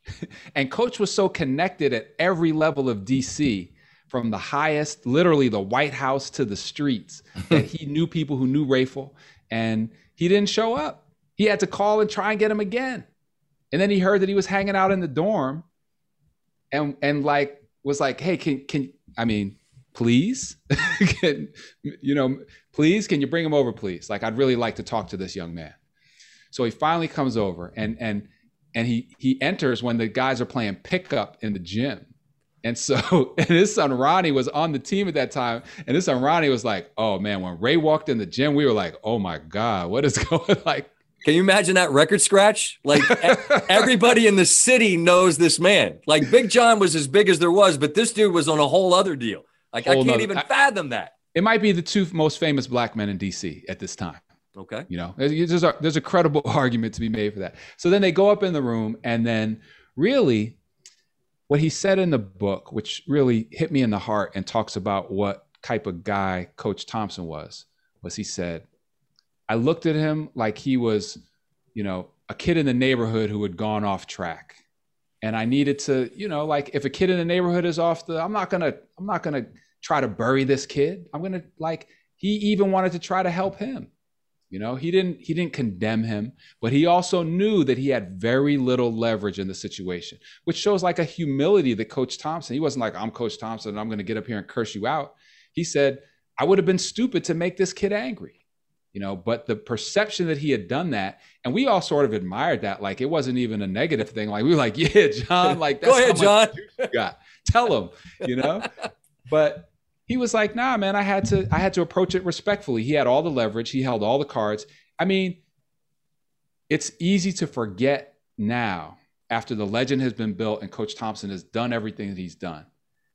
and Coach was so connected at every level of DC, from the highest, literally the White House to the streets, that he knew people who knew Rayful, and he didn't show up. He had to call and try and get him again. And then he heard that he was hanging out in the dorm, and and like was like, "Hey, can can I mean, please, can, you know, please, can you bring him over, please? Like, I'd really like to talk to this young man. So he finally comes over and and and he he enters when the guys are playing pickup in the gym. And so and his son Ronnie was on the team at that time. And his son Ronnie was like, oh man, when Ray walked in the gym, we were like, oh my God, what is going on? like? Can you imagine that record scratch? Like everybody in the city knows this man. Like Big John was as big as there was, but this dude was on a whole other deal. Like whole I can't nother, even fathom that. It might be the two most famous black men in DC at this time. Okay. You know, there's a, there's a credible argument to be made for that. So then they go up in the room, and then really what he said in the book, which really hit me in the heart and talks about what type of guy Coach Thompson was, was he said, I looked at him like he was, you know, a kid in the neighborhood who had gone off track. And I needed to, you know, like if a kid in the neighborhood is off the, I'm not gonna, I'm not gonna try to bury this kid. I'm gonna like he even wanted to try to help him. You know, he didn't he didn't condemn him, but he also knew that he had very little leverage in the situation, which shows like a humility that Coach Thompson. He wasn't like, I'm Coach Thompson and I'm gonna get up here and curse you out. He said, I would have been stupid to make this kid angry. You know, but the perception that he had done that, and we all sort of admired that, like it wasn't even a negative thing. Like we were like, yeah, John, like that's go ahead, John. got. Tell him, you know. but he was like, nah, man, I had to, I had to approach it respectfully. He had all the leverage, he held all the cards. I mean, it's easy to forget now after the legend has been built and Coach Thompson has done everything that he's done,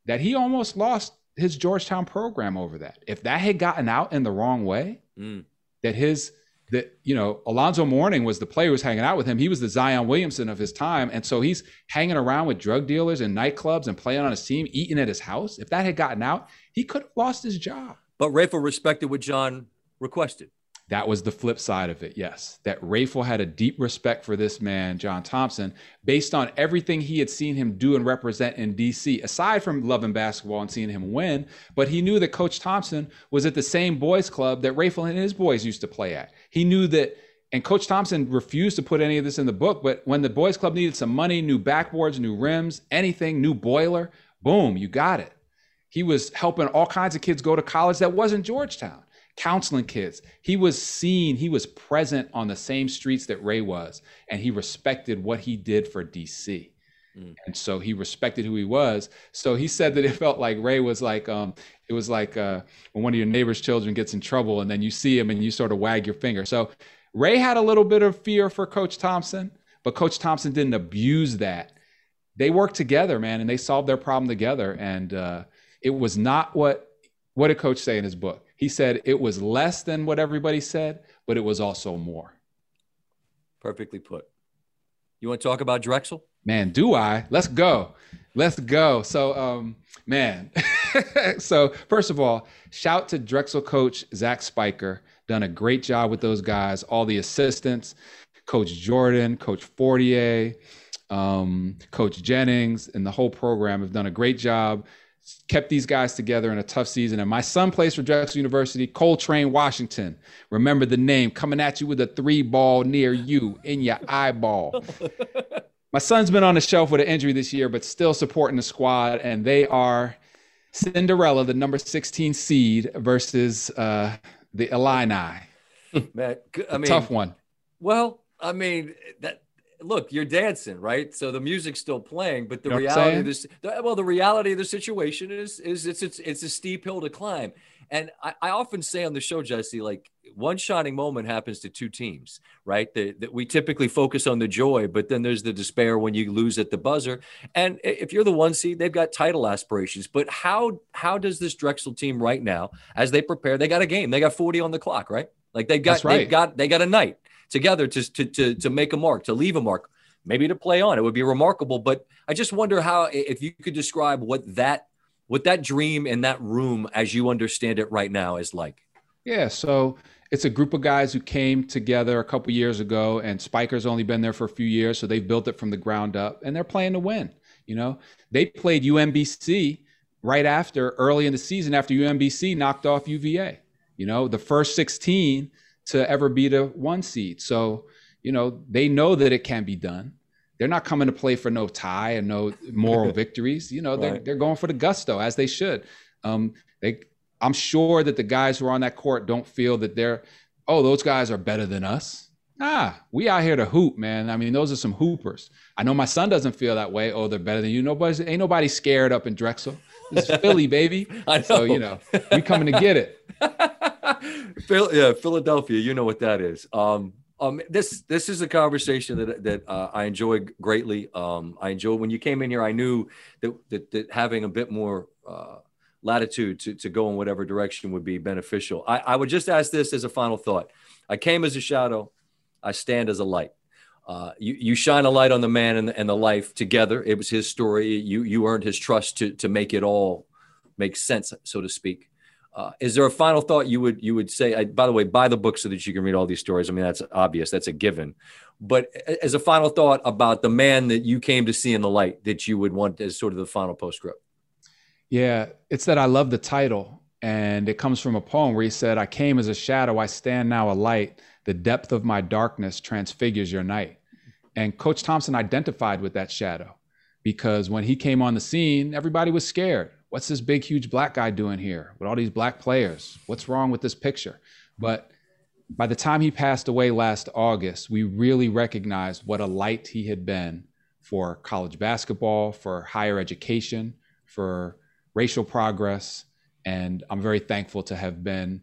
that he almost lost his Georgetown program over that. If that had gotten out in the wrong way, mm. that his that you know Alonzo Mourning was the player who was hanging out with him. He was the Zion Williamson of his time, and so he's hanging around with drug dealers and nightclubs and playing on his team, eating at his house. If that had gotten out, he could have lost his job. But Rayful respected what John requested. That was the flip side of it, yes. That Rayful had a deep respect for this man, John Thompson, based on everything he had seen him do and represent in DC, aside from loving basketball and seeing him win. But he knew that Coach Thompson was at the same boys' club that Rayful and his boys used to play at. He knew that, and Coach Thompson refused to put any of this in the book, but when the boys' club needed some money, new backboards, new rims, anything, new boiler, boom, you got it. He was helping all kinds of kids go to college that wasn't Georgetown counseling kids. He was seen, he was present on the same streets that Ray was, and he respected what he did for DC. Mm. And so he respected who he was. So he said that it felt like Ray was like, um, it was like uh, when one of your neighbor's children gets in trouble and then you see him and you sort of wag your finger. So Ray had a little bit of fear for Coach Thompson, but Coach Thompson didn't abuse that. They worked together, man, and they solved their problem together. And uh, it was not what what did Coach say in his book? He said it was less than what everybody said, but it was also more. Perfectly put. You want to talk about Drexel? Man, do I? Let's go. Let's go. So, um, man. so, first of all, shout to Drexel coach Zach Spiker. Done a great job with those guys, all the assistants, Coach Jordan, Coach Fortier, um, Coach Jennings, and the whole program have done a great job kept these guys together in a tough season. And my son plays for Drexel University, Coltrane, Washington. Remember the name coming at you with a three ball near you in your eyeball. my son's been on the shelf with an injury this year, but still supporting the squad. And they are Cinderella, the number 16 seed, versus uh, the Illini. Man, I mean, tough one. Well, I mean, that look, you're dancing, right? So the music's still playing, but the you know reality of this, well, the reality of the situation is, is it's it's it's a steep hill to climb. And I, I often say on the show, Jesse, like one shining moment happens to two teams, right? That we typically focus on the joy, but then there's the despair when you lose at the buzzer. And if you're the one seed, they've got title aspirations. But how how does this Drexel team right now, as they prepare, they got a game, they got 40 on the clock, right? Like they've got right. they've got they got a night together to, to, to, to make a mark, to leave a mark, maybe to play on. It would be remarkable. But I just wonder how, if you could describe what that what that dream and that room, as you understand it right now, is like. Yeah. So it's a group of guys who came together a couple years ago, and Spiker's only been there for a few years, so they've built it from the ground up, and they're playing to win. You know, they played UMBC right after, early in the season, after UMBC knocked off UVA. You know, the first 16 to ever beat a one seed. So, you know, they know that it can be done. They're not coming to play for no tie and no moral victories. You know, they're, right. they're going for the gusto as they should. Um, they, I'm sure that the guys who are on that court don't feel that they're, oh, those guys are better than us. Ah, we out here to hoop, man. I mean, those are some hoopers. I know my son doesn't feel that way. Oh, they're better than you. Nobody's ain't nobody scared up in Drexel. This is Philly, baby. So you know, we coming to get it. Phil, yeah, Philadelphia. You know what that is. Um, um, this this is a conversation that that uh, I enjoy greatly. Um, I enjoy when you came in here. I knew that that, that having a bit more uh, latitude to to go in whatever direction would be beneficial. I, I would just ask this as a final thought. I came as a shadow. I stand as a light. Uh, you, you shine a light on the man and the, and the life together. It was his story. You you earned his trust to to make it all make sense, so to speak. Uh, is there a final thought you would you would say? I, by the way, buy the book so that you can read all these stories. I mean, that's obvious. That's a given. But as a final thought about the man that you came to see in the light, that you would want as sort of the final postscript. Yeah, it's that I love the title, and it comes from a poem where he said, "I came as a shadow, I stand now a light. The depth of my darkness transfigures your night." And Coach Thompson identified with that shadow because when he came on the scene, everybody was scared what's this big, huge black guy doing here with all these black players? What's wrong with this picture? But by the time he passed away last August, we really recognized what a light he had been for college basketball, for higher education, for racial progress. And I'm very thankful to have been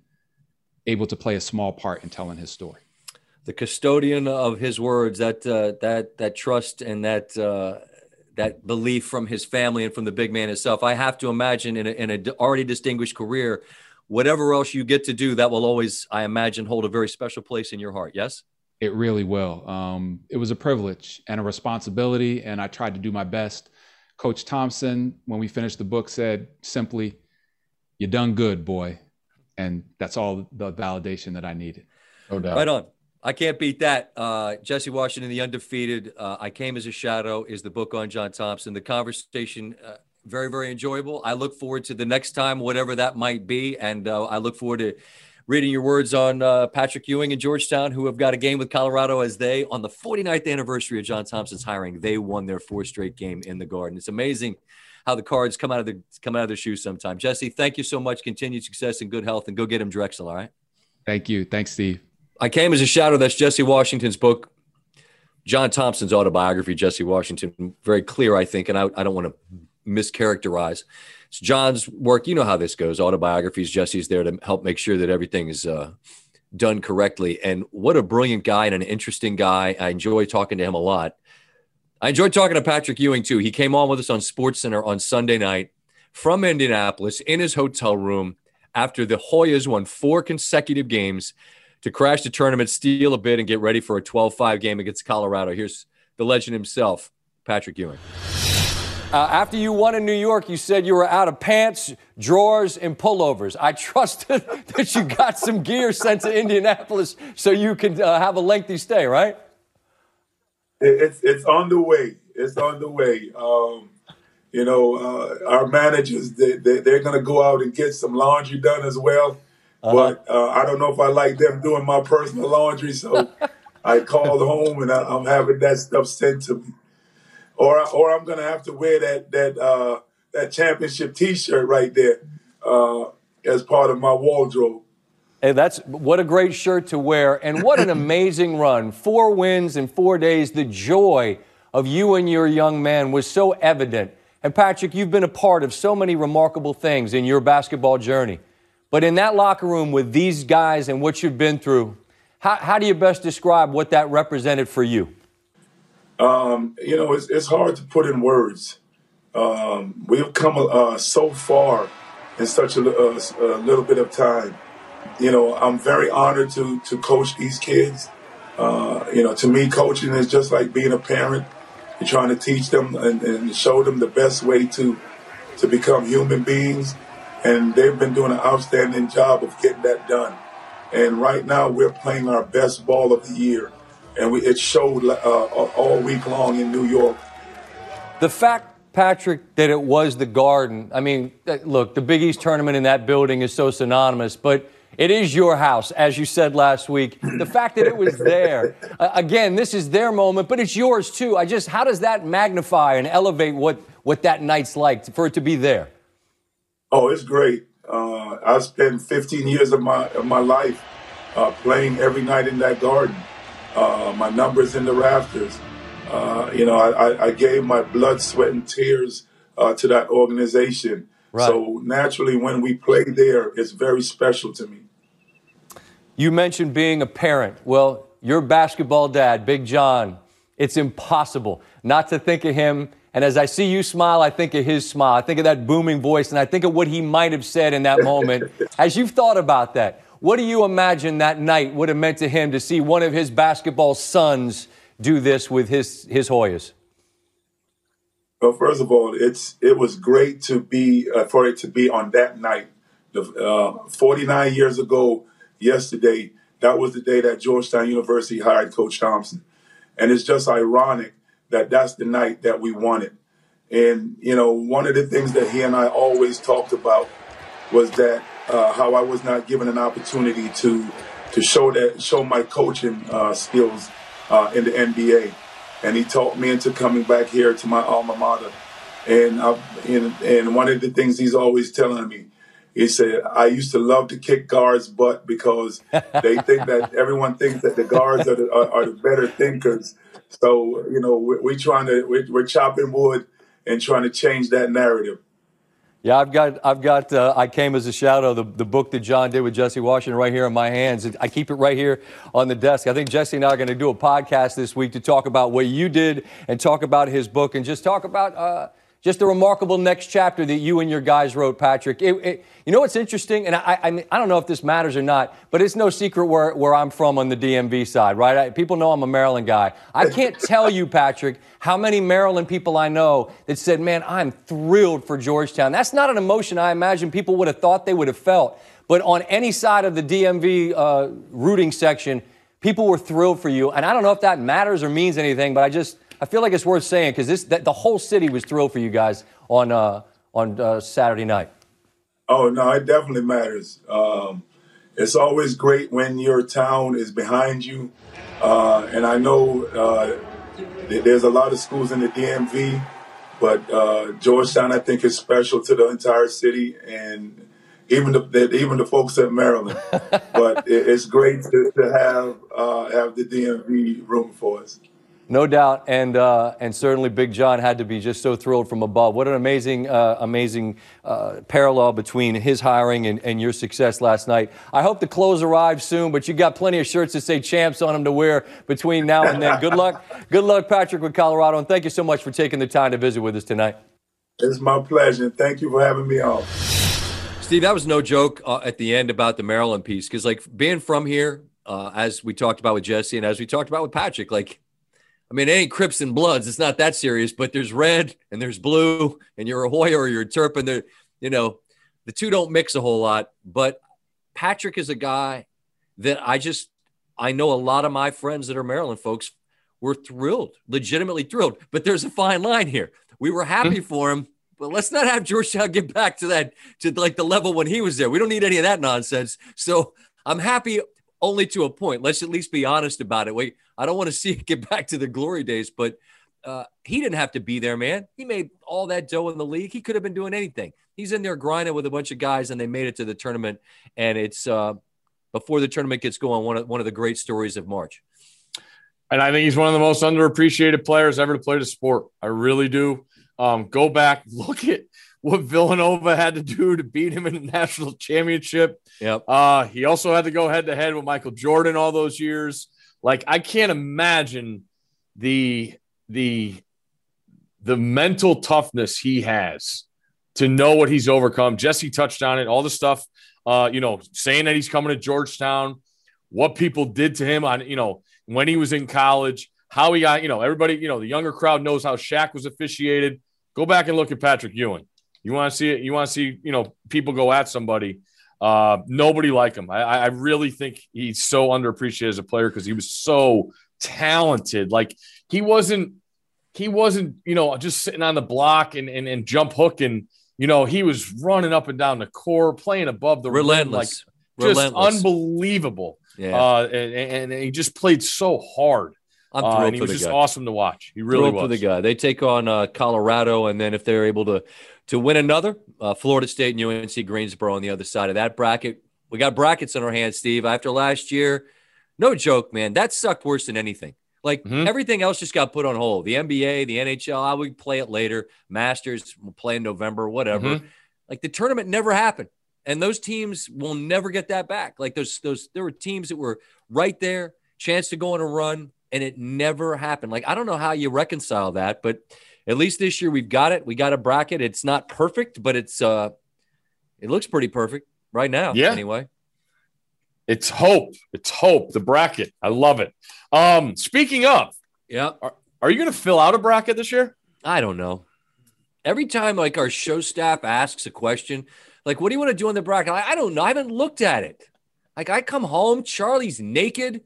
able to play a small part in telling his story. The custodian of his words, that uh, that that trust and that uh, that belief from his family and from the big man himself. I have to imagine in a, in a already distinguished career, whatever else you get to do, that will always, I imagine, hold a very special place in your heart. Yes? It really will. Um, it was a privilege and a responsibility, and I tried to do my best. Coach Thompson, when we finished the book, said simply, You done good, boy. And that's all the validation that I needed. No doubt. Right on. I can't beat that. Uh, Jesse Washington, the undefeated. Uh, I came as a shadow is the book on John Thompson. The conversation uh, very very enjoyable. I look forward to the next time, whatever that might be, and uh, I look forward to reading your words on uh, Patrick Ewing and Georgetown, who have got a game with Colorado as they on the 49th anniversary of John Thompson's hiring. They won their fourth straight game in the Garden. It's amazing how the cards come out of the come out of their shoes sometimes. Jesse, thank you so much. Continued success and good health, and go get him Drexel. All right. Thank you. Thanks, Steve. I came as a shadow. That's Jesse Washington's book, John Thompson's autobiography, Jesse Washington. Very clear, I think, and I, I don't want to mischaracterize. It's John's work. You know how this goes. Autobiographies. Jesse's there to help make sure that everything is uh, done correctly. And what a brilliant guy and an interesting guy. I enjoy talking to him a lot. I enjoyed talking to Patrick Ewing too. He came on with us on SportsCenter on Sunday night from Indianapolis in his hotel room after the Hoyas won four consecutive games to crash the tournament, steal a bid, and get ready for a 12 5 game against Colorado. Here's the legend himself, Patrick Ewing. Uh, after you won in New York, you said you were out of pants, drawers, and pullovers. I trusted that you got some gear sent to Indianapolis so you could uh, have a lengthy stay, right? It's it's on the way. It's on the way. Um, you know, uh, our managers they, they, they're going to go out and get some laundry done as well. Uh-huh. But uh, I don't know if I like them doing my personal laundry, so I called home and I, am having that stuff sent to me, or or I'm gonna have to wear that that uh, that championship T-shirt right there uh, as part of my wardrobe. Hey, that's what a great shirt to wear, and what an amazing run! Four wins in four days. The joy of you and your young man was so evident. And Patrick, you've been a part of so many remarkable things in your basketball journey. But in that locker room with these guys and what you've been through, how, how do you best describe what that represented for you? Um, you know, it's, it's hard to put in words. Um, we've come uh, so far in such a, a, a, little bit of time. You know, I'm very honored to to coach these kids. Uh, you know, to me, coaching is just like being a parent. You're trying to teach them and, and show them the best way to to become human beings. And they've been doing an outstanding job of getting that done. And right now, we're playing our best ball of the year. And we, it showed uh, all week long in New York. The fact Patrick, that it was the Garden. I mean, uh, look, the Big East tournament in that building is so synonymous, but it is your house, as you said last week. The fact that it was there, uh, again, this is their moment, but it's yours too. I just, how does that magnify and elevate what, what that night's like for it to be there? Oh, it's great. Uh, I spent 15 years of my of my life uh, playing every night in that garden. Uh, my numbers in the rafters. Uh, you know, I, I, gave my blood, sweat, and tears uh, to that organization. Right. So naturally, when we play there, it's very special to me. You mentioned being a parent. Well, your basketball dad, Big John, it's impossible not to think of him. And as I see you smile, I think of his smile. I think of that booming voice, and I think of what he might have said in that moment. as you've thought about that, what do you imagine that night would have meant to him to see one of his basketball sons do this with his his Hoyas? Well, first of all, it's it was great to be uh, for it to be on that night. The, uh, 49 years ago, yesterday, that was the day that Georgetown University hired Coach Thompson, and it's just ironic that that's the night that we it. And you know, one of the things that he and I always talked about was that uh, how I was not given an opportunity to to show that show my coaching uh, skills uh, in the NBA, and he taught me into coming back here to my alma mater. And, I, and and one of the things he's always telling me, he said, I used to love to kick guards' butt because they think that everyone thinks that the guards are the, are, are the better thinkers. So you know, we're, we're trying to we're, we're chopping wood and trying to change that narrative. Yeah, I've got, I've got, uh, I came as a shadow, the, the book that John did with Jesse Washington right here in my hands. I keep it right here on the desk. I think Jesse and I are going to do a podcast this week to talk about what you did and talk about his book and just talk about, uh, just a remarkable next chapter that you and your guys wrote, Patrick. It, it, you know what's interesting, and I, I, mean, I don't know if this matters or not, but it's no secret where, where I'm from on the DMV side, right? I, people know I'm a Maryland guy. I can't tell you, Patrick, how many Maryland people I know that said, "Man, I'm thrilled for Georgetown." That's not an emotion I imagine people would have thought they would have felt, but on any side of the DMV uh, rooting section, people were thrilled for you, and I don't know if that matters or means anything, but I just I feel like it's worth saying because this that, the whole city was thrilled for you guys on uh, on uh, Saturday night. Oh no, it definitely matters. Um, it's always great when your town is behind you, uh, and I know uh, there's a lot of schools in the DMV, but uh, Georgetown I think is special to the entire city and even the even the folks at Maryland. but it's great to, to have uh, have the DMV room for us. No doubt, and uh, and certainly Big John had to be just so thrilled from above. What an amazing, uh, amazing uh, parallel between his hiring and, and your success last night. I hope the clothes arrive soon, but you got plenty of shirts that say champs on them to wear between now and then. Good luck, good luck, Patrick, with Colorado, and thank you so much for taking the time to visit with us tonight. It's my pleasure. Thank you for having me on. Steve, that was no joke uh, at the end about the Maryland piece, because like being from here, uh, as we talked about with Jesse and as we talked about with Patrick, like I mean, it ain't Crips and Bloods. It's not that serious, but there's red and there's blue, and you're a Hoya or you're a Terrapin. There, you know, the two don't mix a whole lot. But Patrick is a guy that I just I know a lot of my friends that are Maryland folks were thrilled, legitimately thrilled. But there's a fine line here. We were happy hmm. for him, but let's not have Georgetown get back to that to like the level when he was there. We don't need any of that nonsense. So I'm happy only to a point. Let's at least be honest about it. Wait, I don't want to see it get back to the glory days, but uh, he didn't have to be there, man. He made all that dough in the league. He could have been doing anything. He's in there grinding with a bunch of guys, and they made it to the tournament. And it's uh, before the tournament gets going, one of one of the great stories of March. And I think he's one of the most underappreciated players ever to play the sport. I really do. Um, go back, look at what Villanova had to do to beat him in the national championship. Yep. Uh, he also had to go head to head with Michael Jordan all those years. Like I can't imagine the the the mental toughness he has to know what he's overcome. Jesse touched on it, all the stuff, uh, you know, saying that he's coming to Georgetown, what people did to him on, you know, when he was in college, how he got, you know, everybody, you know, the younger crowd knows how Shaq was officiated. Go back and look at Patrick Ewing. You want to see it. You want to see you know people go at somebody. Uh, nobody like him. I, I really think he's so underappreciated as a player because he was so talented. Like he wasn't he wasn't you know just sitting on the block and and, and jump hook and you know he was running up and down the core, playing above the relentless, rim, like just Relentless. unbelievable. Yeah. Uh, and, and, he just played so hard. I'm thrilled uh, and he was just guy. awesome to watch. He really thrilled was. for the guy. They take on uh, Colorado, and then if they're able to to win another, uh, Florida State and UNC Greensboro on the other side of that bracket. We got brackets in our hands, Steve. After last year, no joke, man. That sucked worse than anything. Like mm-hmm. everything else just got put on hold. The NBA, the NHL, I would play it later. Masters will play in November, whatever. Mm-hmm. Like the tournament never happened and those teams will never get that back. Like those those there were teams that were right there, chance to go on a run, and it never happened. Like I don't know how you reconcile that, but at least this year we've got it. We got a bracket. It's not perfect, but it's uh it looks pretty perfect right now. Yeah. Anyway. It's hope. It's hope. The bracket. I love it. Um, speaking of, yeah. Are, are you gonna fill out a bracket this year? I don't know. Every time like our show staff asks a question, like, what do you want to do on the bracket? I, I don't know. I haven't looked at it. Like, I come home, Charlie's naked,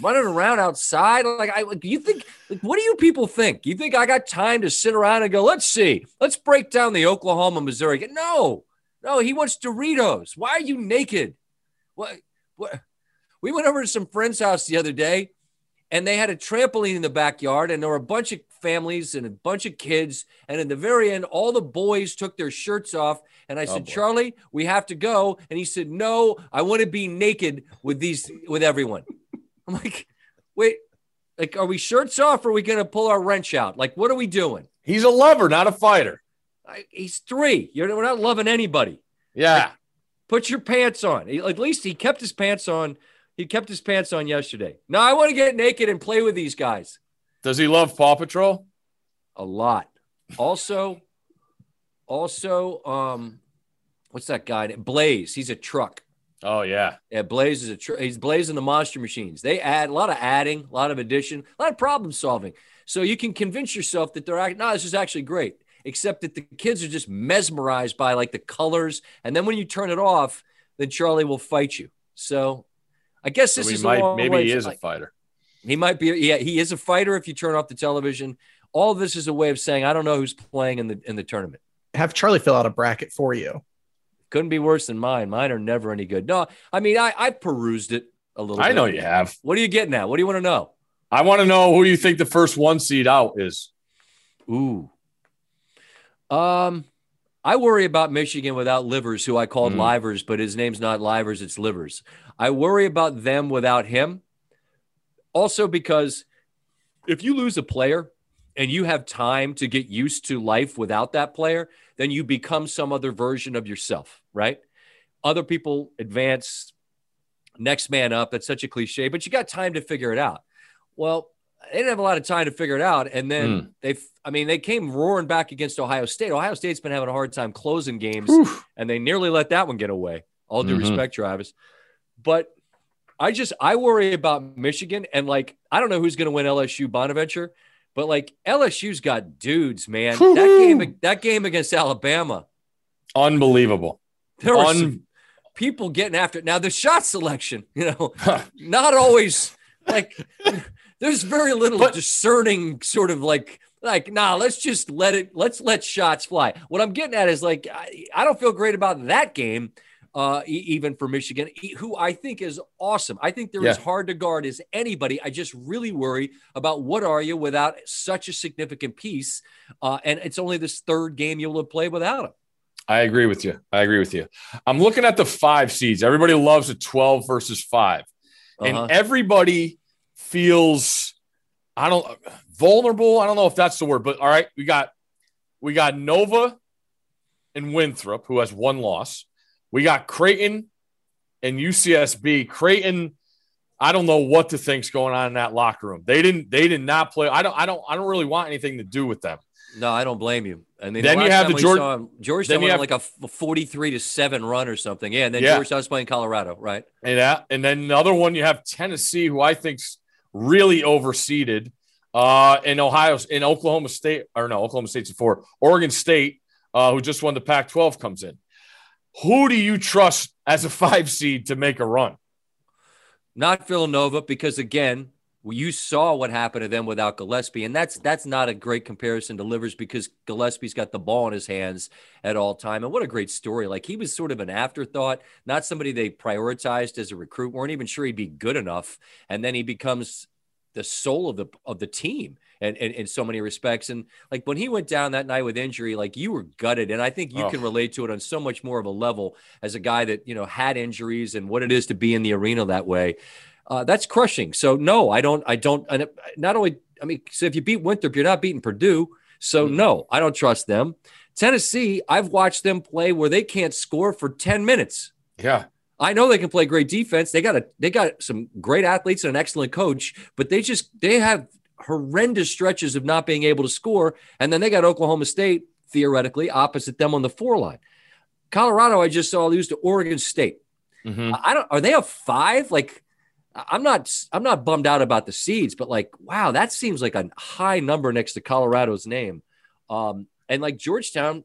running around outside. Like, I like you think, like, what do you people think? You think I got time to sit around and go, let's see, let's break down the Oklahoma Missouri? No, no, he wants Doritos. Why are you naked? What? What? We went over to some friend's house the other day and they had a trampoline in the backyard and there were a bunch of families and a bunch of kids and in the very end all the boys took their shirts off and i oh, said charlie we have to go and he said no i want to be naked with these with everyone i'm like wait like are we shirts off or are we going to pull our wrench out like what are we doing he's a lover not a fighter I, he's three you're we're not loving anybody yeah like, put your pants on at least he kept his pants on he kept his pants on yesterday. Now I want to get naked and play with these guys. Does he love Paw Patrol? A lot. Also, also, um, what's that guy? Blaze. He's a truck. Oh yeah, yeah. Blaze is a tr- he's Blaze and the Monster Machines. They add a lot of adding, a lot of addition, a lot of problem solving. So you can convince yourself that they're act- no, this is actually great. Except that the kids are just mesmerized by like the colors, and then when you turn it off, then Charlie will fight you. So I guess this so is might, maybe he is like, a fighter. He might be. Yeah, he is a fighter. If you turn off the television, all this is a way of saying I don't know who's playing in the in the tournament. Have Charlie fill out a bracket for you. Couldn't be worse than mine. Mine are never any good. No, I mean I I perused it a little. I bit. know you have. What are you getting at? What do you want to know? I want to know who you think the first one seed out is. Ooh. Um, I worry about Michigan without Livers, who I called mm. Livers, but his name's not Livers, it's Livers. I worry about them without him. Also, because if you lose a player and you have time to get used to life without that player, then you become some other version of yourself, right? Other people advance, next man up. That's such a cliche, but you got time to figure it out. Well, they didn't have a lot of time to figure it out. And then mm. they, I mean, they came roaring back against Ohio State. Ohio State's been having a hard time closing games, Whew. and they nearly let that one get away. All due mm-hmm. respect, Travis. But I just, I worry about Michigan. And like, I don't know who's going to win LSU Bonaventure, but like LSU's got dudes, man. Woo-hoo. That game, that game against Alabama. Unbelievable. There were Un- people getting after it. Now, the shot selection, you know, not always like there's very little but, discerning sort of like like nah let's just let it let's let shots fly what i'm getting at is like i, I don't feel great about that game uh, even for Michigan, who I think is awesome. I think they're yeah. as hard to guard as anybody. I just really worry about what are you without such a significant piece, uh, and it's only this third game you'll have played without him. I agree with you. I agree with you. I'm looking at the five seeds. Everybody loves a 12 versus 5 uh-huh. and everybody feels I don't vulnerable. I don't know if that's the word, but all right, we got we got Nova and Winthrop, who has one loss. We got Creighton and UCSB. Creighton, I don't know what to think's going on in that locker room. They didn't they did not play. I don't I don't I don't really want anything to do with them. No, I don't blame you. And then, then you have the George, Georgetown went have, like a forty-three to seven run or something. Yeah, and then yeah. Georgetown's playing Colorado, right? And that, and then another one you have Tennessee, who I think's really overseeded. Uh, in Ohio, in Oklahoma State, or no, Oklahoma State's four. Oregon State, uh, who just won the Pac 12, comes in. Who do you trust as a five seed to make a run? Not Villanova, because again, you saw what happened to them without Gillespie, and that's that's not a great comparison to Livers because Gillespie's got the ball in his hands at all time. And what a great story! Like he was sort of an afterthought, not somebody they prioritized as a recruit. weren't even sure he'd be good enough, and then he becomes the soul of the of the team and, and in so many respects. And like when he went down that night with injury, like you were gutted. And I think you oh. can relate to it on so much more of a level as a guy that, you know, had injuries and what it is to be in the arena that way uh, that's crushing. So no, I don't. I don't. And not only, I mean, so if you beat Winthrop, you're not beating Purdue. So mm-hmm. no, I don't trust them. Tennessee, I've watched them play where they can't score for ten minutes. Yeah. I know they can play great defense. They got a they got some great athletes and an excellent coach, but they just they have horrendous stretches of not being able to score. And then they got Oklahoma State theoretically opposite them on the four line. Colorado, I just saw lose to Oregon State. Mm-hmm. I don't. Are they a five? Like I'm not I'm not bummed out about the seeds, but like, wow, that seems like a high number next to Colorado's name. Um, and like Georgetown,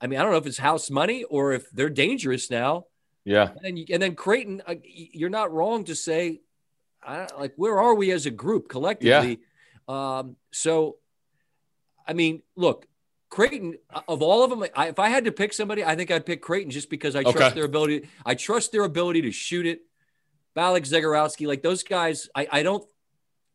I mean, I don't know if it's house money or if they're dangerous now. Yeah. And then, and then Creighton, uh, you're not wrong to say, I, like, where are we as a group collectively? Yeah. Um, so, I mean, look, Creighton, uh, of all of them, I, if I had to pick somebody, I think I'd pick Creighton just because I okay. trust their ability. I trust their ability to shoot it. Ballock Zegarowski, like those guys, I, I don't,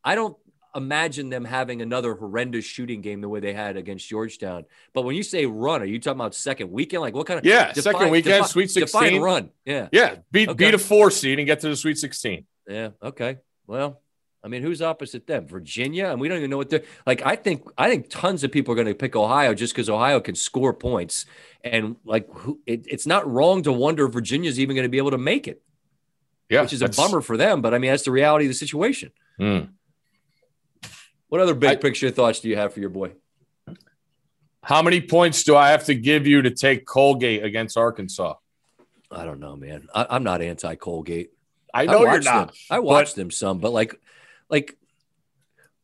I don't imagine them having another horrendous shooting game the way they had against Georgetown. But when you say run, are you talking about second weekend? Like what kind of yeah, define, second weekend, Sweet Sixteen run? Yeah, yeah, beat okay. beat a four seed and get to the Sweet Sixteen. Yeah, okay. Well, I mean, who's opposite them? Virginia, and we don't even know what they're like. I think I think tons of people are going to pick Ohio just because Ohio can score points, and like who, it, it's not wrong to wonder if Virginia's even going to be able to make it. Yeah, which is a bummer for them. But I mean, that's the reality of the situation. Mm. What other big I, picture thoughts do you have for your boy? How many points do I have to give you to take Colgate against Arkansas? I don't know, man. I, am not anti Colgate. I know I you're not. Them. I watched but... them some, but like, like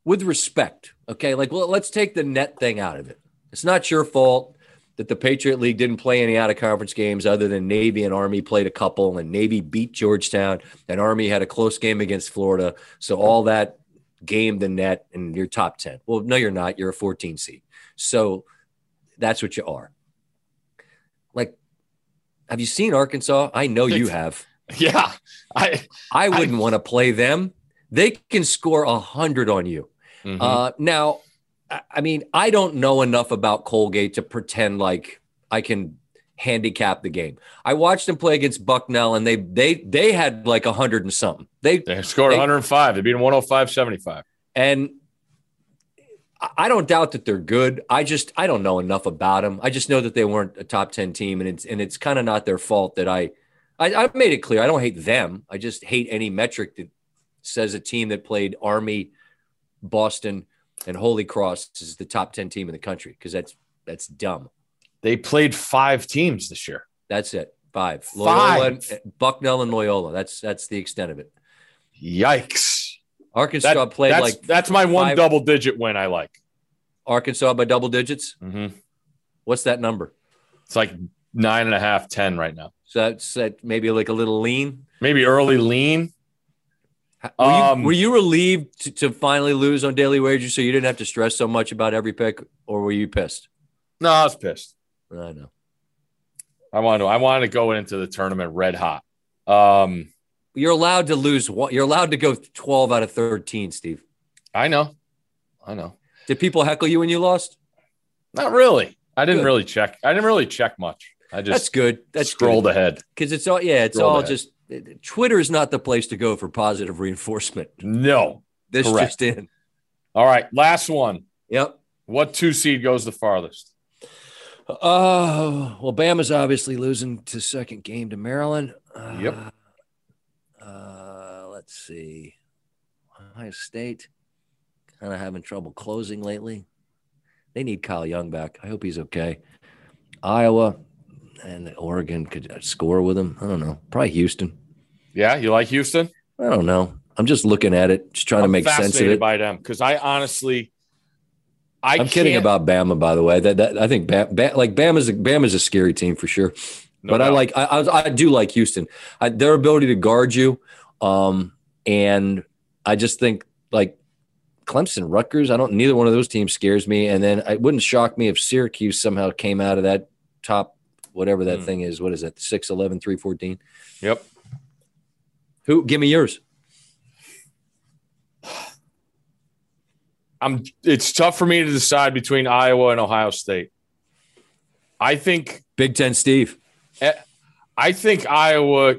with respect, okay. Like, well, let's take the net thing out of it. It's not your fault that the Patriot League didn't play any out of conference games other than Navy and Army played a couple, and Navy beat Georgetown, and Army had a close game against Florida. So all that game the net, and you're top 10. Well, no, you're not. You're a 14 seed. So that's what you are. Like, have you seen Arkansas? I know you have. Yeah. I I wouldn't want to play them. They can score a hundred on you. Mm-hmm. Uh, now I mean, I don't know enough about Colgate to pretend like I can handicap the game. I watched them play against Bucknell and they they they had like a hundred and something. They, they scored they, 105. They beat them 105 75. And I don't doubt that they're good. I just I don't know enough about them. I just know that they weren't a top 10 team and it's and it's kind of not their fault that I, I I made it clear. I don't hate them. I just hate any metric that says a team that played Army, Boston, and Holy Cross is the top 10 team in the country because that's that's dumb. They played five teams this year. That's it. Five. Loyola, And, Bucknell and Loyola. That's that's the extent of it. Yikes. Arkansas that, played that's, like that's my one five, double digit win I like. Arkansas by double digits. Mm-hmm. What's that number? It's like nine and a half, ten right now. So that's that maybe like a little lean. Maybe early lean. Were you, um, were you relieved to, to, finally lose on daily wages so you didn't have to stress so much about every pick, or were you pissed? No, I was pissed. I know. I wanted to, I wanted to go into the tournament red hot. Um, you're allowed to lose one. You're allowed to go 12 out of 13, Steve. I know. I know. Did people heckle you when you lost? Not really. I didn't good. really check. I didn't really check much. I just that's good. That's scrolled good. ahead because it's all yeah. It's scrolled all ahead. just Twitter is not the place to go for positive reinforcement. No, this correct. just in. All right, last one. Yep. What two seed goes the farthest? Oh, well, Bama's obviously losing to second game to Maryland. Uh, yep. Uh, let's see. Ohio State kind of having trouble closing lately. They need Kyle Young back. I hope he's okay. Iowa and Oregon could score with him. I don't know. Probably Houston. Yeah, you like Houston? I don't know. I'm just looking at it, just trying I'm to make sense of it. By them, because I honestly, I I'm kidding about Bama, by the way. That, that I think Bam, Bam, like Bama's a, Bama's a scary team for sure. No but I like I, I I do like Houston. I, their ability to guard you, um, and I just think like Clemson, Rutgers. I don't. Neither one of those teams scares me. And then it wouldn't shock me if Syracuse somehow came out of that top whatever that Hmm. thing is. What is that? 6'11", 314? Yep. Who? Give me yours. I'm it's tough for me to decide between Iowa and Ohio State. I think Big Ten Steve. I think Iowa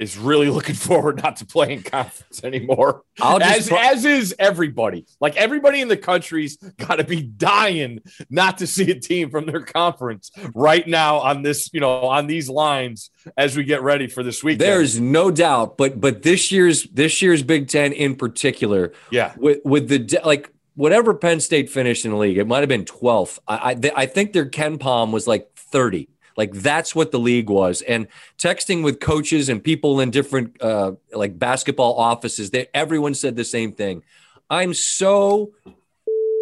is really looking forward not to playing conference anymore. As pro- as is everybody. Like everybody in the country's got to be dying not to see a team from their conference right now on this, you know, on these lines as we get ready for this weekend. There's no doubt, but but this year's this year's Big Ten in particular, yeah. with with the like whatever Penn State finished in the league, it might have been 12th. I I, I think their KenPom was like 30. Like that's what the league was. And texting with coaches and people in different uh, like basketball offices, they everyone said the same thing. I'm so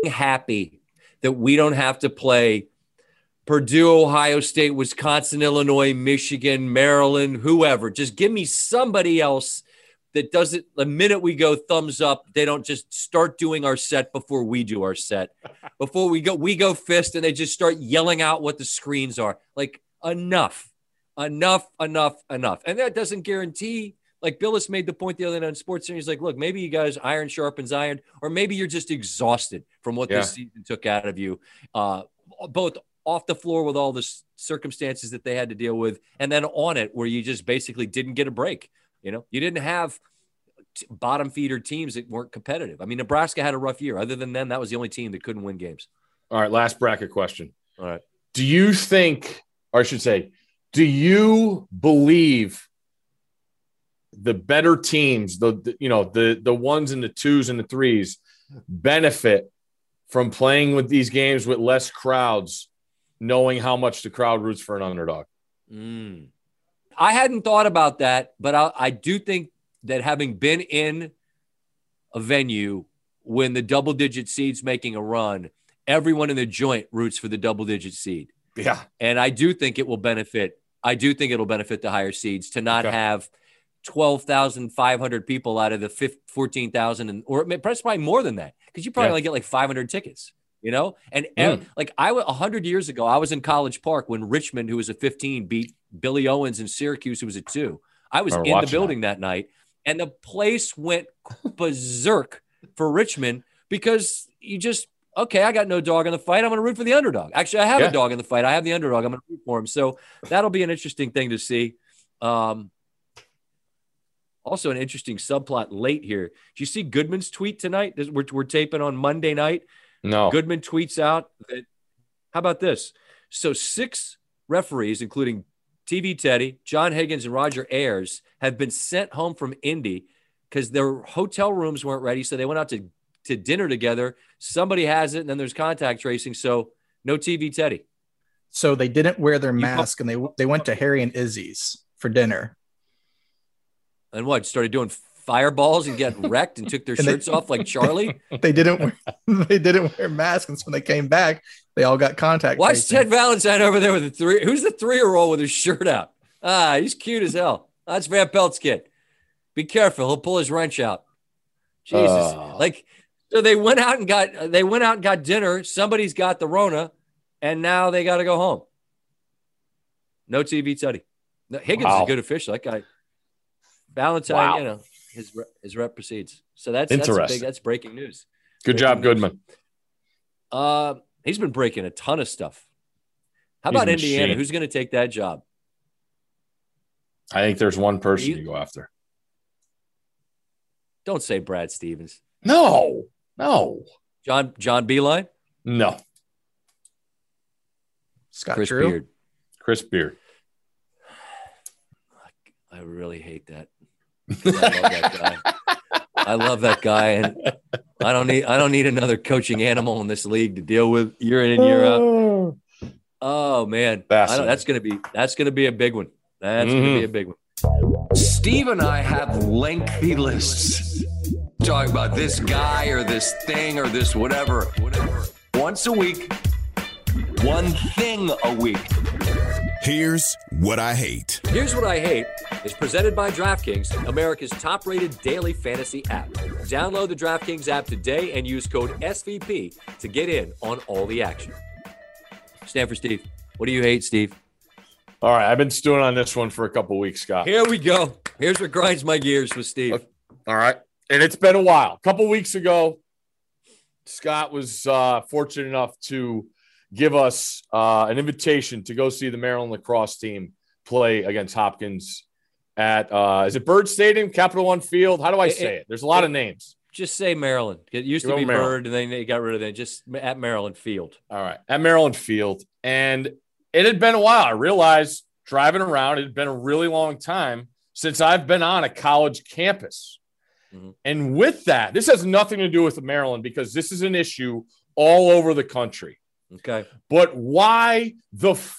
happy that we don't have to play Purdue, Ohio State, Wisconsin, Illinois, Michigan, Maryland, whoever. Just give me somebody else that doesn't. The minute we go thumbs up, they don't just start doing our set before we do our set. Before we go, we go fist, and they just start yelling out what the screens are. Like enough, enough, enough, enough. And that doesn't guarantee. Like Bilas made the point the other night on SportsCenter. He's like, look, maybe you guys iron sharpens iron, or maybe you're just exhausted from what Yeah. this season took out of you, uh, both off the floor with all the circumstances that they had to deal with, and then on it where you just basically didn't get a break. You know, you didn't have t- bottom feeder teams that weren't competitive. I mean, Nebraska had a rough year. Other than them, that was the only team that couldn't win games. All right, last bracket question. All right. Do you think, or I should say, do you believe the better teams, the, the you know the the ones and the twos and the threes, benefit from playing with these games with less crowds, knowing how much the crowd roots for an underdog? Mm. I hadn't thought about that, but I, I do think that having been in a venue when the double digit seeds making a run, everyone in the joint roots for the double digit seed. Yeah, And I do think it will benefit. I do think it'll benefit the higher seeds to not Okay. have 12,500 people out of the 15, 14,000 and or probably more than that because you probably Yeah. only get like 500 tickets, you know? And ev- like I was 100 years ago, I was in College Park when Richmond, who was a 15, beat Billy Owens and Syracuse, who was a two. I was Remember in the building that. night and the place went berserk for Richmond because you just okay, I got no dog in the fight. I'm going to root for the underdog. Actually, I have Yeah. a dog in the fight. I have the underdog. I'm going to root for him. So that'll be an interesting thing to see. Um, also, an interesting subplot late here. Did you see Goodman's tweet tonight? We're, we're taping on Monday night. No, Goodman tweets out that, how about this? So, six referees, including TV Teddy, John Higgins, and Roger Ayers, have been sent home from Indy because their hotel rooms weren't ready. So, they went out to, to dinner together. Somebody has it, and then there's contact tracing. So, no TV Teddy. So they didn't wear their mask and they they went to Harry and Izzy's for dinner. And what? Started doing fireballs and getting wrecked and took their And they- shirts off like Charlie? They didn't wear, they didn't wear masks, and so when they came back, they all got contact. Watch tracing. Ted Valentine over there with the three. Who's the three year old with his shirt out? Ah, he's cute as hell. That's Van Pelt's kid. Be careful. He'll pull his wrench out. Jesus. Oh. Like, so they went out and got they went out and got dinner. Somebody's got the Rona, and now they got to go home. No TV Teddy. No, Higgins is a good official. That guy. Valentine, Wow. you know, his re- his rep proceeds. So that's that's Interesting. big that's breaking news. good job, news. Goodman. Uh, he's been breaking a ton of stuff. How He's about Indiana? machine. Who's going to take that job? I think there's one person You- to go after. Don't say Brad Stevens. No, no, John John Beilein, no. Scott Chris Drew. Beard. Chris Beard. I really hate that. I love that guy. I love that guy, and I don't need I don't need another coaching animal in this league to deal with year in and year out. Oh man, I that's gonna be that's gonna be a big one. That's gonna Mhm. be a big one. Steve and I have lengthy lists. Talking about this guy or this thing or this whatever. Whatever. Once a week, one thing a week. Here's what I hate. Here's what I hate is presented by DraftKings, America's top-rated daily fantasy app. Download the DraftKings app today and use code SVP to get in on all the action. Stanford Steve, what do you hate, Steve? All right, I've been stewing on this one for a couple weeks, Scott. Here we go. Here's what grinds my gears with Steve. All right, and it's been a while. A couple weeks ago, Scott was uh, fortunate enough to give us uh, an invitation to go see the Maryland lacrosse team play against Hopkins at uh, is it Byrd Stadium, Capital One Field? How do I say it? There's a lot of names. Just say Maryland. It used to be Maryland. Byrd, and then they got rid of it. Just at Maryland Field. All right, at Maryland Field, and it had been a while. I realized driving around, it had been a really long time since I've been on a college campus. Mhm. And with that, this has nothing to do with Maryland because this is an issue all over the country. Okay. But why the f-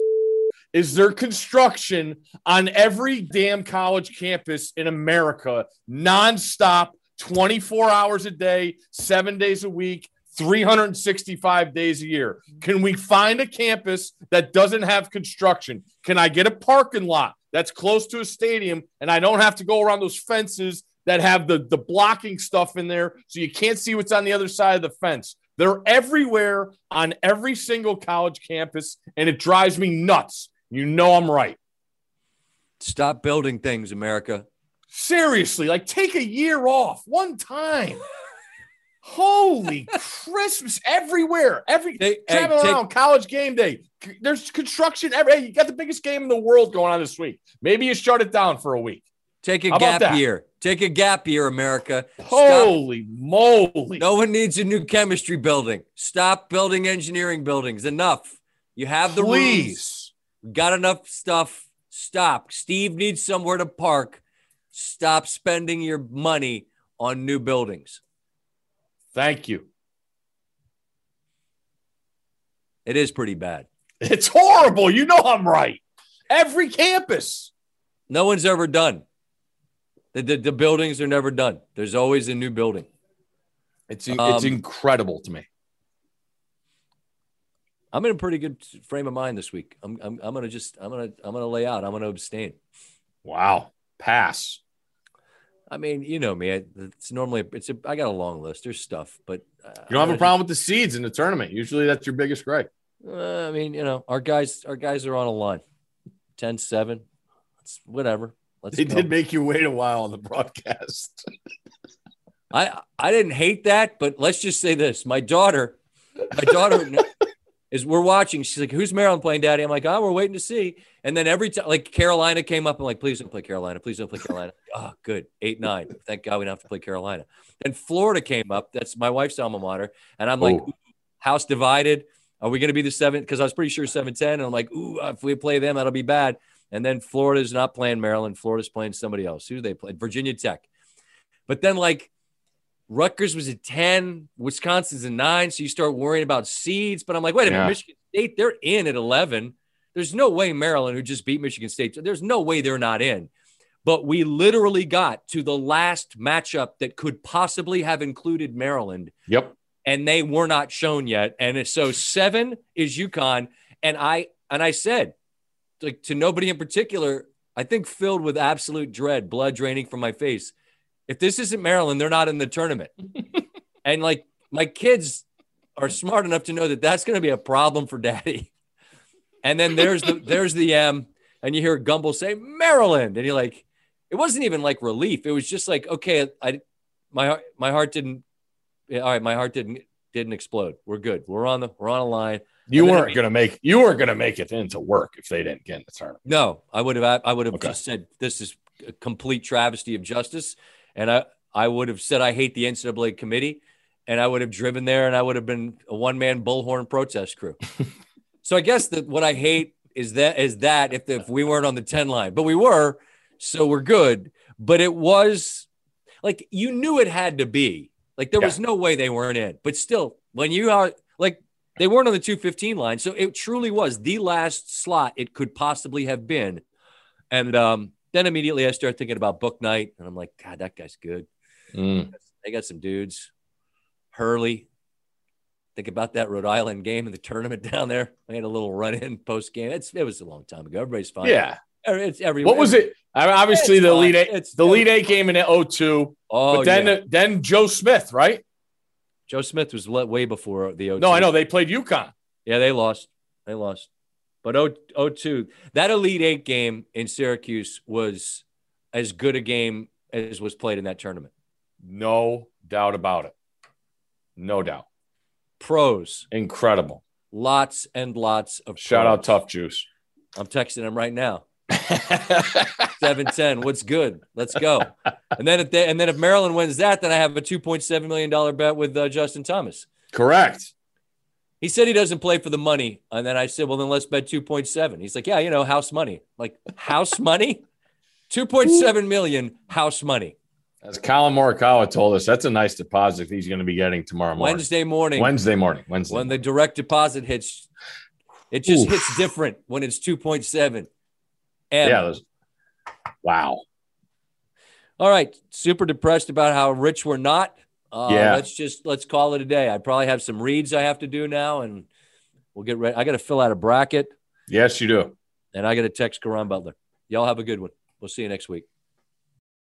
is there construction on every damn college campus in America nonstop, 24 hours a day, seven days a week, 365 days a year? Can we find a campus that doesn't have construction? Can I get a parking lot that's close to a stadium and I don't have to go around those fences that have the, the blocking stuff in there so you can't see what's on the other side of the fence? They're everywhere on every single college campus, and it drives me nuts. You know I'm right. Stop building things, America. Seriously, like take a year off one time. Holy Christmas everywhere. Every Hey, hey, traveling take- around college game day. There's construction every hey, you got the biggest game in the world going on this week. Maybe you shut it down for a week. Take a How gap year. Take a gap year, America. Stop. Holy moly. No one needs a new chemistry building. Stop building engineering buildings. Enough. You have the rooms. Got enough stuff. Stop. Steve needs somewhere to park. Stop spending your money on new buildings. Thank you. It is pretty bad. It's horrible. You know I'm right. Every campus. No one's ever done. The, the, the buildings are never done. There's always a new building. It's it's Um, incredible to me. I'm in a pretty good frame of mind this week. I'm, I'm, I'm gonna just I'm gonna I'm gonna lay out. I'm gonna abstain. Wow. Pass. I mean, you know me. I- It's normally it's a, I got a long list. There's stuff, but uh, You don't have a problem with the seeds in the tournament. Usually that's your biggest gripe. Uh, I mean, you know, our guys our guys are on a line. 10-7. It's whatever. Let's They go. did make you wait a while on the broadcast. I I didn't hate that, but let's just say this: my daughter, my daughter is we're watching. She's like, "Who's Maryland playing, Daddy?" I'm like, "Oh, we're waiting to see." And then every time, like Carolina came up, I'm like, "Please don't play Carolina. Please don't play Carolina." oh, good, eight nine. Thank God we don't have to play Carolina. Then Florida came up. That's my wife's alma mater, and I'm like, oh. Ooh. "House divided. Are we going to be the seven? Because I was pretty sure seven ten, and I'm like, "Ooh, if we play them, that'll be bad." And then Florida's not playing Maryland. Florida's playing somebody else. Who do they play? Virginia Tech. But then like Rutgers was at 10, Wisconsin's at nine. So you start worrying about seeds. But I'm like, wait a minute, Yeah. Michigan State, they're in at 11. There's no way Maryland, who just beat Michigan State, there's no way they're not in. But we literally got to the last matchup that could possibly have included Maryland, Yep. and they were not shown yet. And so seven is UConn. And I and I said, like to nobody in particular, I think filled with absolute dread, blood draining from my face. If this isn't Maryland, they're not in the tournament. and like my kids are smart enough to know that that's going to be a problem for daddy. And then there's the there's the M, and you hear Gumbel say Maryland, and you're like, it wasn't even like relief. It was just like, okay, I my heart my heart didn't. All right, my heart didn't didn't explode. We're good. We're on the we're on a line. You weren't gonna make you weren't gonna make it into work if they didn't get in the tournament. No, I would have. I would have Okay. just said this is a complete travesty of justice, and I I would have said I hate the NCAA committee, and I would have driven there, and I would have been a one man bullhorn protest crew. so I guess that what I hate is that is that if if we weren't on the ten line, but we were, so we're good. But it was like you knew it had to be like there Yeah. was no way they weren't in, but still when you are like they weren't on the 215 line. So it truly was the last slot it could possibly have been. And um, then immediately I start thinking about Bouknight, and I'm like, God, that guy's good. Mm. They got some dudes. Hurley. Think about that Rhode Island game in the tournament down there. I had a little run in post game. It's it was a long time ago. Everybody's fine. Yeah. It's every. What was it? Obviously, the Elite Eight, It's- the Elite Eight game in 02. Oh, but then, yeah. then Joe Smith, right? Joe Smith was le- way before the 02. No, I know they played UConn. Yeah, they lost. They lost. But 0 02, that Elite Eight game in Syracuse was as good a game as was played in that tournament. No doubt about it. No doubt. Pros, Incredible. lots and lots of Shout out. Tough Juice. I'm texting him right now. 710. What's good? Let's go. And then if they, and then if Maryland wins that, then I have a 2.7 million dollar bet with uh, Justin Thomas. Correct. He said he doesn't play for the money. And then I said, well, then let's bet 2.7. He's like, yeah, you know, house money. Like, house money? 2.7 million house money. As Collin Morikawa told us, that's a nice deposit he's going to be getting tomorrow morning. Wednesday morning, Wednesday morning. Wednesday. when the direct deposit hits, it just Oof. hits different when it's 2.7. Yeah. those- Wow. All right. Super depressed about how rich we're not. Uh, Yeah. Let's just let's call it a day. I probably have some reads I have to do now, and we'll get ready. I got to fill out a bracket, Yes, you do. and I got to text Caron Butler. Y'all have a good one. We'll see you next week.